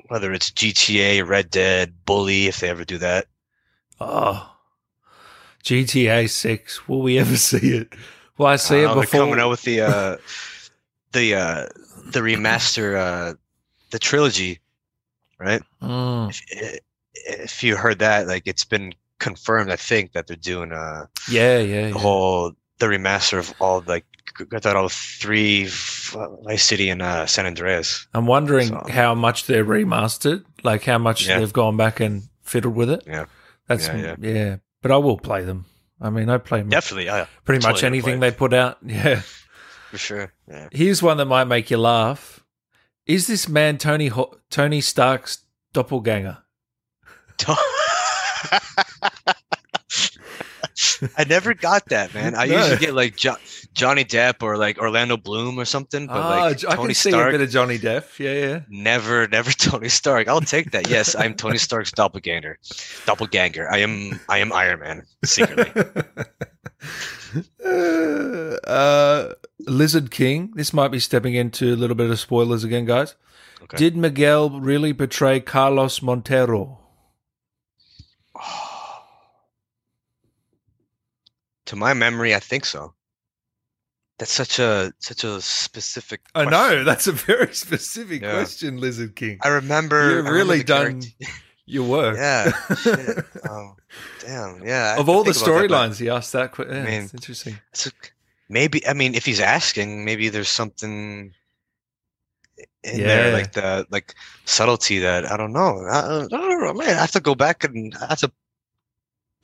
whether it's GTA, Red Dead, Bully, if they ever do that. Oh, GTA Six. Will we ever [LAUGHS] see it? Well, I see I it before. Coming out with the uh, the uh, the remaster, uh, the trilogy. right? Mm. If, if you heard that, like it's been confirmed, I think that they're doing a Yeah, yeah, the yeah. whole the remaster of all like I thought all three Vice City and uh, San Andreas. I'm wondering So- how much they're remastered, like how much Yeah. they've gone back and fiddled with it. Yeah. That's Yeah, yeah, But I will play them. I mean, I play Definitely, yeah, pretty much anything they put out. [LAUGHS] Yeah. for sure. Yeah. Here's one that might make you laugh. Is this man Tony Ho- Tony Stark's doppelganger? [LAUGHS] I never got that, man. I No. usually get like jo- Johnny Depp or like Orlando Bloom or something, but Ah, like I Tony can see Stark, a bit of Johnny Depp. Yeah, yeah. never, never [LAUGHS] Tony Stark. I'll take that. Yes, I'm Tony Stark's doppelganger. Doppelganger. I am, I am Iron Man secretly. [LAUGHS] uh, Lizard King. This might be stepping into a little bit of spoilers again, guys. Okay. Did Miguel really betray Carlos Montero? [SIGHS] to my memory, I think so. That's such a such a specific. I question. know that's a very [LAUGHS] specific Yeah. question, Lizard King. I remember. You've remember really the done character- [LAUGHS] your work. Yeah. [LAUGHS] Oh, damn. Yeah. I of all the think about that, but storylines, he asked that. question. Yeah, I mean, it's interesting. it's a- maybe. I mean, if he's asking, maybe there's something in Yeah. there, like the like subtlety that I don't know. I, I don't know, man. I have to go back and I have to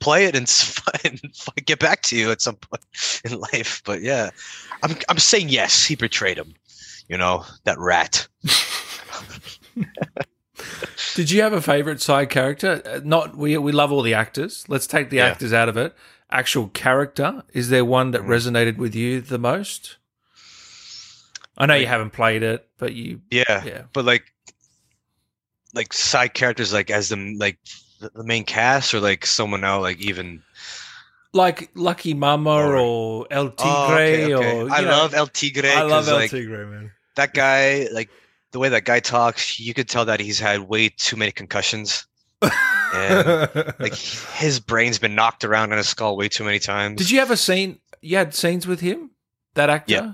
play it and, [LAUGHS] and get back to you at some point [LAUGHS] in life. But yeah, I'm I'm saying yes. He betrayed him. You know that rat. Did you have a favorite side character? Uh, Not we we love all the actors. Let's take the Yeah. actors out of it. Actual character. Is there one that Mhm. resonated with you the most? I know you haven't played it, but you Yeah, yeah. but like like side characters, like as the like the main cast, or like someone else, like even. Like Lucky Mama Or- or El Tigre Oh, okay, okay. or I know, love El Tigre. I love El like, Tigre, man. that guy like the way that guy talks you could tell that he's had way too many concussions and [LAUGHS] like his brain's been knocked around in his skull way too many times Did you ever seen you had scenes with him? That actor? Yeah.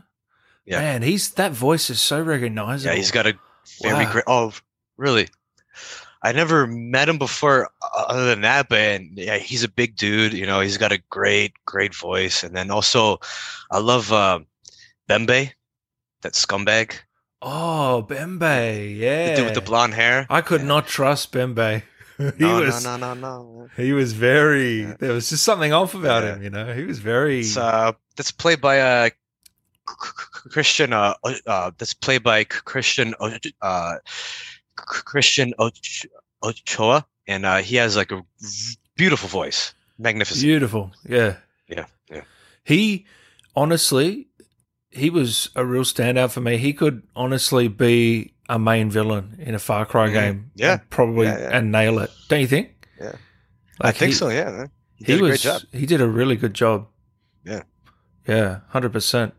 Yeah. Man, he's that voice is so recognizable. yeah he's got a very Wow. great oh really i never met him before uh, other than that but and, yeah he's a big dude you know he's got a great great voice and then also i love uh bembe that scumbag Oh, Bembe, yeah, the dude with the blonde hair I could Yeah. not trust Bembe. [LAUGHS] he no, was no no no no he was very Yeah. there was just something off about Yeah. him, you know. He was very It's uh, that's played by uh, Christian. Uh, uh, that's played by Christian. Uh, Christian Ochoa, and uh, he has like a beautiful voice, magnificent. beautiful. Yeah. Yeah, yeah. He honestly he was a real standout for me. He could honestly be a main villain in a Far Cry Mhm. game. Yeah. probably Yeah, yeah. and nail it. Don't you think? Yeah. Like I think he- so. Yeah. He, He did a was he did a really good job. Yeah. Yeah, hundred percent.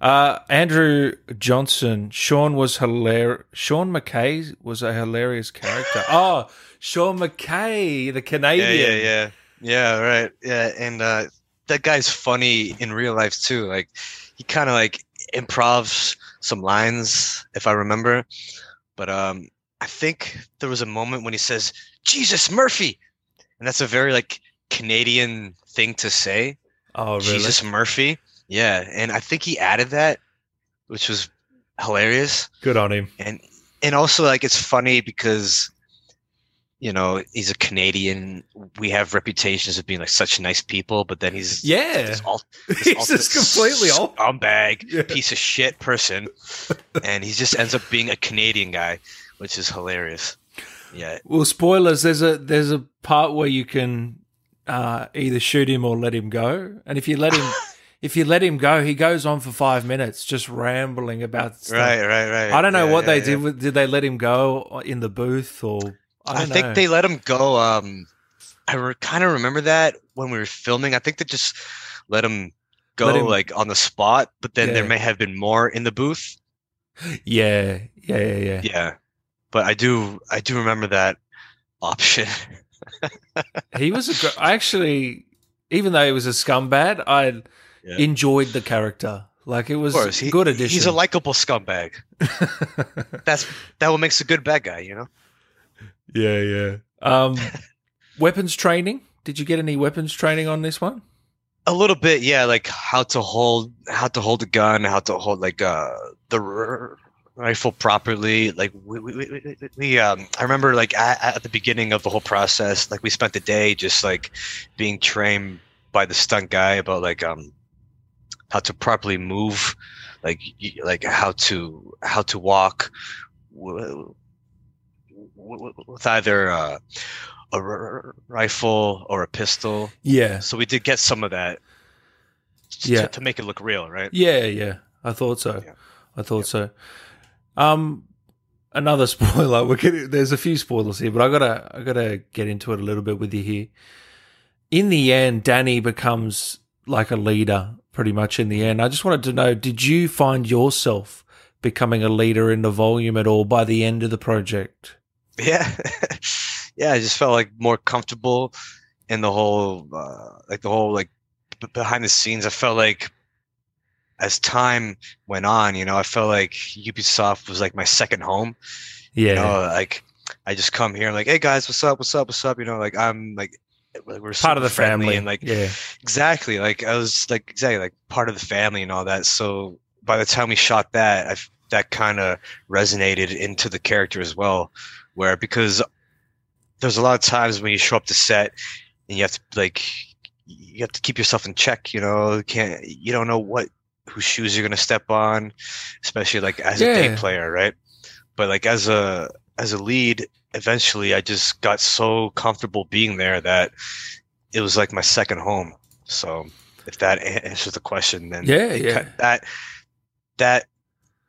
Uh, Andrew Johnson, Sean was hilarious. Sean McKay was a hilarious character. [LAUGHS] oh, Sean McKay, the Yeah, Canadian. yeah, yeah, yeah. Right. Yeah, and uh, that guy's funny in real life too. Like he kind of like improvs some lines, if I remember. But um, I think there was a moment when he says "Jesus Murphy," and that's a very like Canadian thing to say. Oh, really? Jesus Murphy. Yeah, and I think he added that, which was hilarious. Good on him. and and also like it's funny because you know he's a Canadian. We have reputations of being like such nice people, but then he's Yeah, this ul- [LAUGHS] this he's just completely off. scumbag, Yeah. piece of shit person, [LAUGHS] and he just ends up being a Canadian guy, which is hilarious. Yeah, Well, spoilers. There's a there's a part where you can uh, either shoot him or let him go, and if you let him [LAUGHS] if you let him go, he goes on for five minutes just rambling about stuff. right, right, right. I don't know Yeah, what yeah, they yeah. did. With, did they let him go in the booth or? I, I, think know. they let him go. Um, I re- kind of remember that when we were filming. I think they just let him go Let him- like on the spot, but then there may have been more in the booth. Yeah, yeah, yeah, yeah. Yeah, but I do I do remember that option. [LAUGHS] He was a. gr- I actually, even though he was a scumbag, I Yeah. enjoyed the character. Like it was Of course, he, good addition. He's a likable scumbag. [LAUGHS] That's that what makes a good bad guy, you know. Yeah, yeah. Um, [LAUGHS] weapons training. Did you get any weapons training on this one? A little bit, yeah. Like how to hold, how to hold a gun, how to hold like uh the r- rifle properly. Like we, we, we, we um, I remember like at, at the beginning of the whole process, like we spent the day just like being trained by the stunt guy about like um how to properly move, like like how to how to walk w- w- with either uh, a r- rifle or a pistol. Yeah, So we did get some of that. Yeah. To, make it look real, right? yeah, yeah. I thought so. Yeah. I thought so. Um, another [LAUGHS] spoiler. We're getting, there's a few spoilers here, but I gotta I gotta get into it a little bit with you here. In the end, Dani becomes like a leader, pretty much. In the end, I just wanted to know: Did you find yourself becoming a leader in the volume at all by the end of the project? Yeah. [LAUGHS] yeah. I just felt like more comfortable in the whole, uh, like the whole, like b- behind the scenes. I felt like as time went on, you know, I felt like Ubisoft was like my second home. Yeah, You know, like I just come here, like, hey guys, what's up? What's up? What's up? You know, like I'm like, we're part of the family. and like yeah, exactly like I was like exactly like part of the family and all that. So by the time we shot that, I that kind of resonated into the character as well, where because there's a lot of times when you show up to set and you have to like you have to keep yourself in check. You know, you can't you don't know what whose shoes you're gonna step on, especially like as a day player, right? But like as a as a lead, eventually I just got so comfortable being there that it was like my second home. So if that answers the question, then Yeah, yeah. that that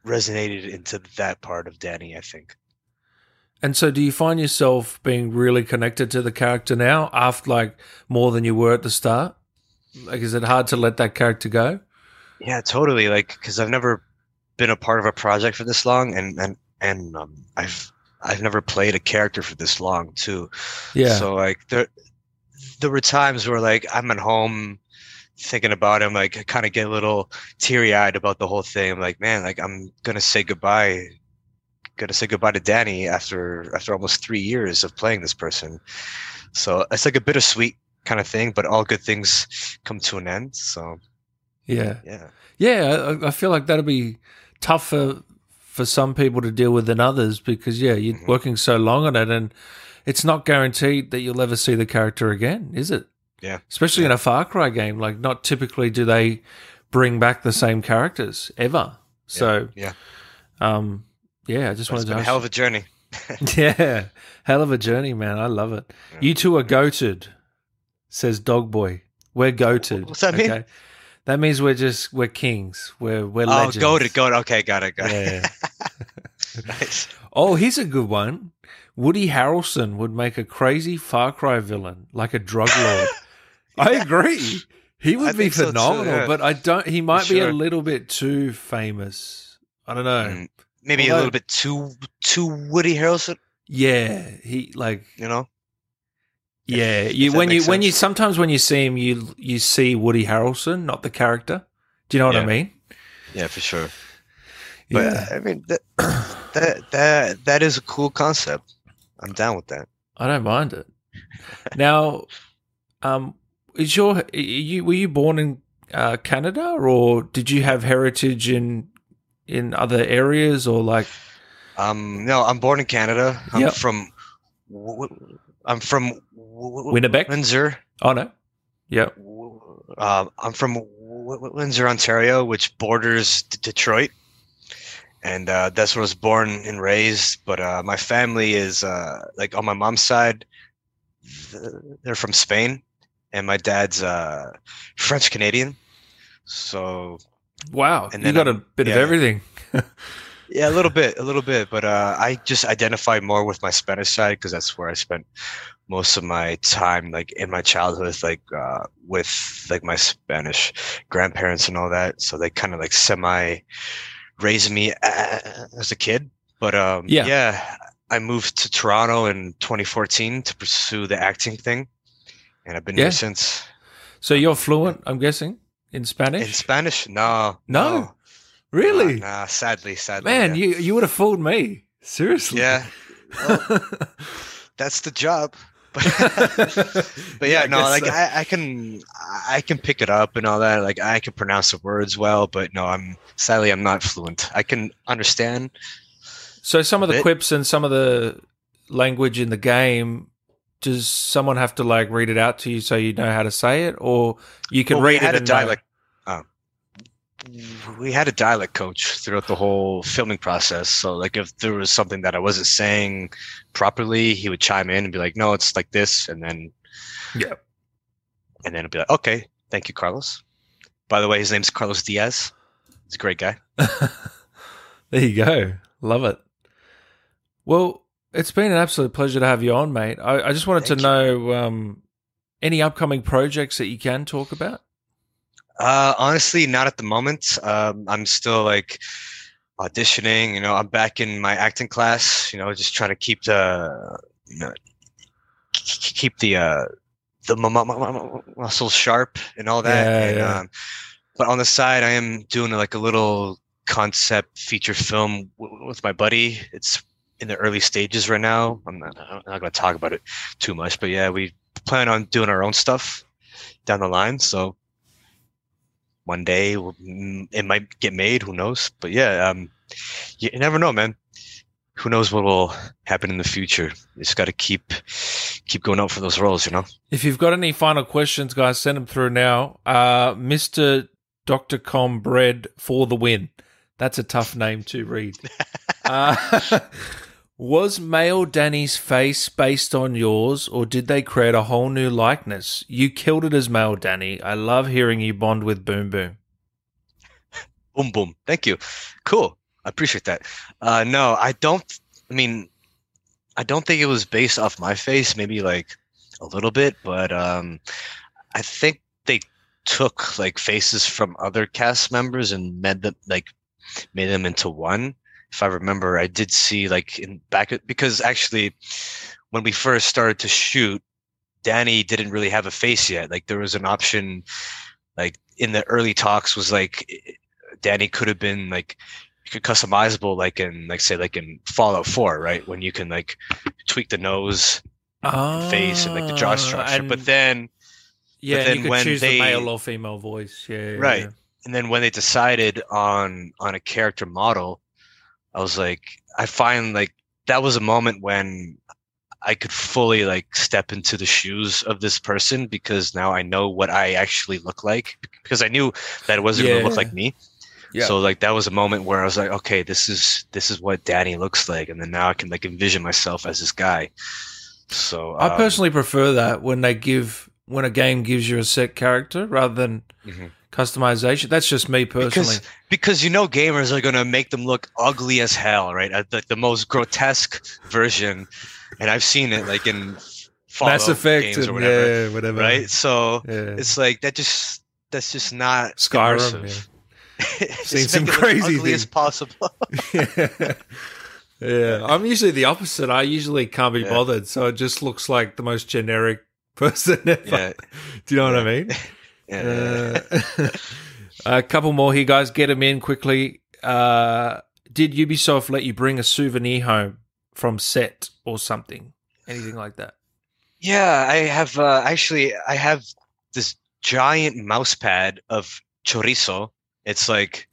resonated into that part of Dani. I think. And so, do you find yourself being really connected to the character now, after like more than you were at the start? Like, is it hard to let that character go? Yeah, totally. Like, because I've never been a part of a project for this long, and and and um, I've I've never played a character for this long too. Yeah, So like there there were times where like I'm at home thinking about him, like I kind of get a little teary eyed about the whole thing. I'm like, man, like I'm gonna say goodbye, gonna say goodbye to Dani after after almost three years of playing this person. So it's like a bittersweet kind of thing, but all good things come to an end. So yeah, yeah. yeah. I, I feel like that'll be tougher for some people to deal with than others because yeah, you're Mhm. working so long on it, and it's not guaranteed that you'll ever see the character again, is it? Yeah. Especially in a Far Cry game, like not typically do they bring back the same characters ever. So yeah. um, yeah, I just wanted to ask hell of a journey. [LAUGHS] Yeah, hell of a journey, man. I love it. Yeah. You two are goated, says Dog Boy. We're goated. What's that mean? That means we're just we're kings. We're we're Oh, legends. go to go to okay, got it, got Yeah. it. [LAUGHS] [LAUGHS] nice. Oh, here's a good one. Woody Harrelson would make a crazy Far Cry villain, like a drug lord. I agree. He would I be think so too, phenomenal, yeah. but I don't. He might be a little bit too famous. I don't know. Mm, Maybe a little bit too too Woody Harrelson, Yeah, he like you know? Yeah, if you that when you makes when you sometimes when you see him, you you see Woody Harrelson, not the character. Do you know what I mean? Yeah, for sure. But yeah, I mean that [CLEARS THROAT] that that that is a cool concept. I'm down with that. I don't mind it. now, um, is your you were you born in uh, Canada or did you have heritage in in other areas or like? Um, no, I'm born in Canada. I'm Yep. from I'm from Winnipeg? Windsor. Oh no, yeah, Um, I'm from Windsor, Ontario, which borders D- Detroit, and uh, that's where I was born and raised. But uh, my family is uh, like on my mom's side, they're from Spain, and my dad's uh, French Canadian. So wow, And you got a I'm- bit of everything. [LAUGHS] yeah, a little bit, a little bit. But uh, I just identify more with my Spanish side because that's where I spent most of my time, like in my childhood, like uh, with like my Spanish grandparents and all that. So they kind of like semi raised me as a kid. But um, Yeah. yeah, I moved to Toronto in 2014 to pursue the acting thing, and I've been Yeah. here since. So you're fluent, I'm guessing, in Spanish? In Spanish. Spanish, no, No? really, nah, nah, sadly, sadly, man, yeah. you you would have fooled me. Seriously, yeah. [LAUGHS] that's the job. [LAUGHS] But, [LAUGHS] but yeah, I no, guess like so. I, I can I can pick it up and all that. Like I can pronounce the words well, but no, I'm sadly I'm not fluent. I can understand. So some of the bit. quips and some of the language in the game, does someone have to like read it out to you so you know how to say it, or you can Well, we read had it a dialect. uh, we had a dialect coach throughout the whole filming process. So like if there was something that I wasn't saying properly, he would chime in and be like, "No, it's like this," and then Yeah. and then it'd be like, "Okay, thank you, Carlos." By the way, his name's Carlos Diaz. He's a great guy. [LAUGHS] there you go. Love it. Well, it's been an absolute pleasure to have you on, mate. I, I just wanted Thank to know um, any upcoming projects that you can talk about. Uh, honestly, not at the moment. Um, I'm still like auditioning. You know, I'm back in my acting class. You know, just trying to keep the, you know, keep the uh, the mu- mu- mu- mu- muscles sharp and all that. Yeah, and, yeah. Um, but on the side, I am doing like a little concept feature film w- with my buddy. It's in the early stages right now. I'm not, I'm not going to talk about it too much, but yeah, we plan on doing our own stuff down the line. So one day we'll- mm, it might get made. Who knows? But yeah, um, you never know, man. Who knows what will happen in the future? It's got to keep keep going out for those roles, you know. If you've got any final questions, guys, send them through now. Uh, Mr. Dr. Com Bread for the win. That's a tough name to read. [LAUGHS] uh, [LAUGHS] was male Dani's face based on yours, or did they create a whole new likeness? You killed it as male Dani. I love hearing you bond with Boom Boom. Boom, boom. Thank you. Cool. I appreciate that. Uh, no, I don't. I mean, I don't think it was based off my face. Maybe like a little bit, but um, I think they took like faces from other cast members and made them like made them into one. If I remember, I did see like in back because actually, when we first started to shoot, Dani didn't really have a face yet. Like there was an option, like in the early talks, was like Dani could have been like could customizable like in like say like in Fallout 4, right? When you can like tweak the nose, Ah, face, and like the jaw structure. But then yeah, then you could when choose they- the male or female voice. Yeah, Right. yeah. and then when they decided on on a character model, I was like I find like that was a moment when I could fully like step into the shoes of this person because now I know what I actually look like because I knew that it wasn't gonna look like me. Yeah. So like that was a moment where I was like, okay, this is this is what Dani looks like, and then now I can like envision myself as this guy. So I um, personally prefer that when they give when a game gives you a set character rather than Mhm. Customization. That's just me personally. because because you know gamers are gonna make them look ugly as hell, right? Like the most grotesque version, and I've seen it like in Fallout Mass Effect games or whatever, yeah, whatever. right? So Yeah. it's like that just that's just not Skyrim. [LAUGHS] Just Seen some crazy ugly as possible. [LAUGHS] [LAUGHS] yeah. yeah. I'm usually the opposite. I usually can't be Yeah. bothered, so it just looks like the most generic person ever. yeah, Do you know what I mean? Yeah, Uh, [LAUGHS] a couple more here, guys. Get them in quickly. Uh, did Ubisoft let you bring a souvenir home from set or something? Anything like that? Yeah, I have uh, actually I have this giant mouse pad of chorizo. It's like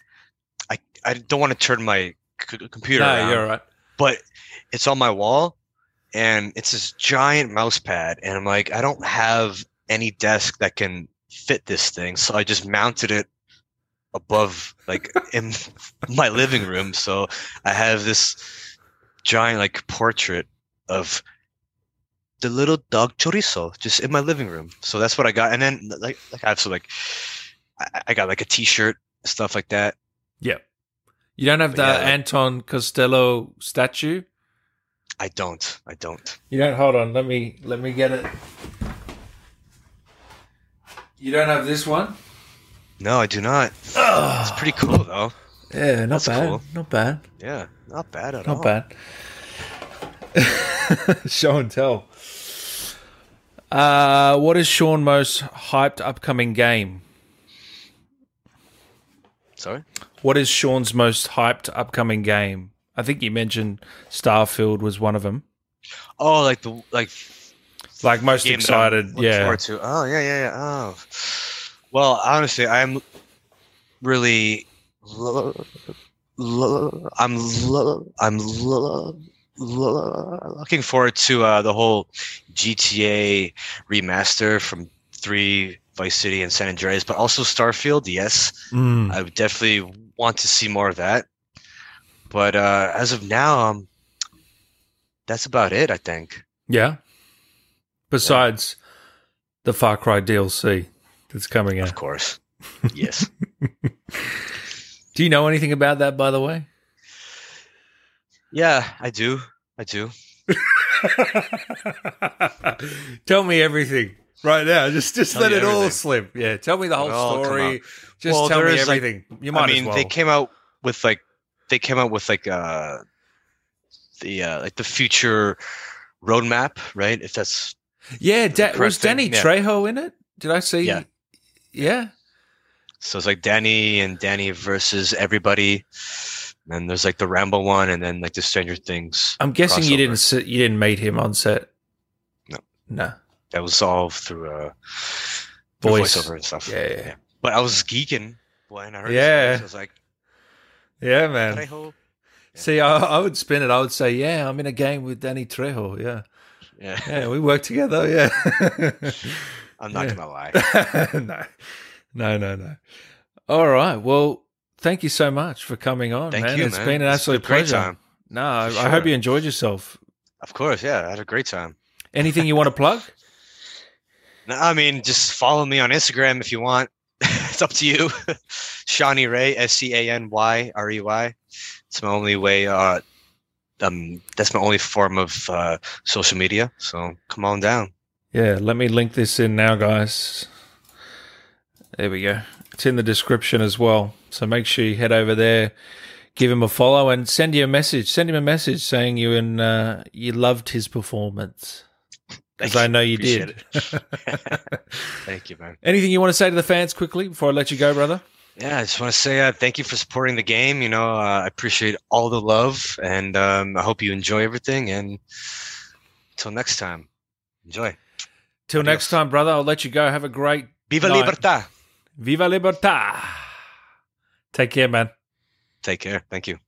I I don't want to turn my c- computer no, around, you're right. but it's on my wall and it's this giant mouse pad and I'm like I don't have any desk that can fit this thing, so I just mounted it above like in [LAUGHS] my living room. So I have this giant like portrait of the little dog chorizo just in my living room. So that's what I got. And then like like I have some like I, I got like a t-shirt, stuff like that. Yeah. You don't have the But yeah, like- Anton Castillo statue? I don't. I don't. You don't hold on, let me let me get it. You don't have this one? No, I do not. It's pretty cool though. Yeah, not That's bad. cool. Not bad. Yeah, not bad at Not all. Not bad. [LAUGHS] Show and tell. Uh, what is Sean most hyped upcoming game? Sorry. What is Sean's most hyped upcoming game? I think you mentioned Starfield was one of them. Oh, like the like Like most game excited, yeah. to. Oh yeah, yeah, yeah. Oh, well, honestly, I'm really. lo- lo- I'm lo- I'm lo- lo- looking forward to uh, the whole GTA remaster from three Vice City and San Andreas, but also Starfield. Yes, Mm. I would definitely want to see more of that. But uh, as of now, um, that's about it. I think. Yeah. Besides the Far Cry DLC that's coming out. Of course. [LAUGHS] Yes. Do you know anything about that, by the way? yeah, I do. I do. [LAUGHS] tell me everything right now. Just just Tell let it all slip. Yeah, tell me the whole story. Just Well, tell me is, like- everything. you might I mean, well. they came out with like they came out with like uh the uh like the future roadmap, right? If that's yeah, da- was Danny yeah. Trejo in it? Did I see? Yeah. Yeah. so it's like Danny and Danny versus everybody. And there's like the Rambo one, and then like the Stranger Things. I'm guessing you didn't sit, you didn't meet him on set. No. No. That was all through uh Voice. voiceover and stuff. Yeah, yeah. But I was geeking when I heard Yeah. voice. I was like, Yeah, man. Trejo. See, I, I would spin it. I would say, yeah, I'm in a game with Danny Trejo. Yeah. Yeah. [LAUGHS] Yeah, we work together. Yeah. [LAUGHS] I'm not Yeah. gonna lie. [LAUGHS] no, no, no, no. All right. Well, thank you so much for coming on, Thank man. you, It's man. been an It's absolute great pleasure. time. No, I, For I hope you enjoyed yourself. Of course, yeah. I had a great time. Anything you want to plug? No, I mean, just follow me on Instagram if you want. it's up to you. Seany Rey, S C A N Y R E Y. It's my only way. Uh, um, that's my only form of uh, social media. So come on down. Yeah, let me link this in now, guys. There we go. It's in the description as well. So make sure you head over there, give him a follow, and send you a message. Send him a message saying you and uh, you loved his performance because I know you Appreciate did. [LAUGHS] [LAUGHS] Thank you, man. Anything you want to say to the fans quickly before I let you go, brother? Yeah, I just want to say uh, thank you for supporting the game. You know, uh, I appreciate all the love, and um, I hope you enjoy everything. And until next time, enjoy. Till Adios. next time, brother. I'll let you go. Have a great Viva Night. Libertad! Viva Libertad. Take care, man. Take care. Thank you.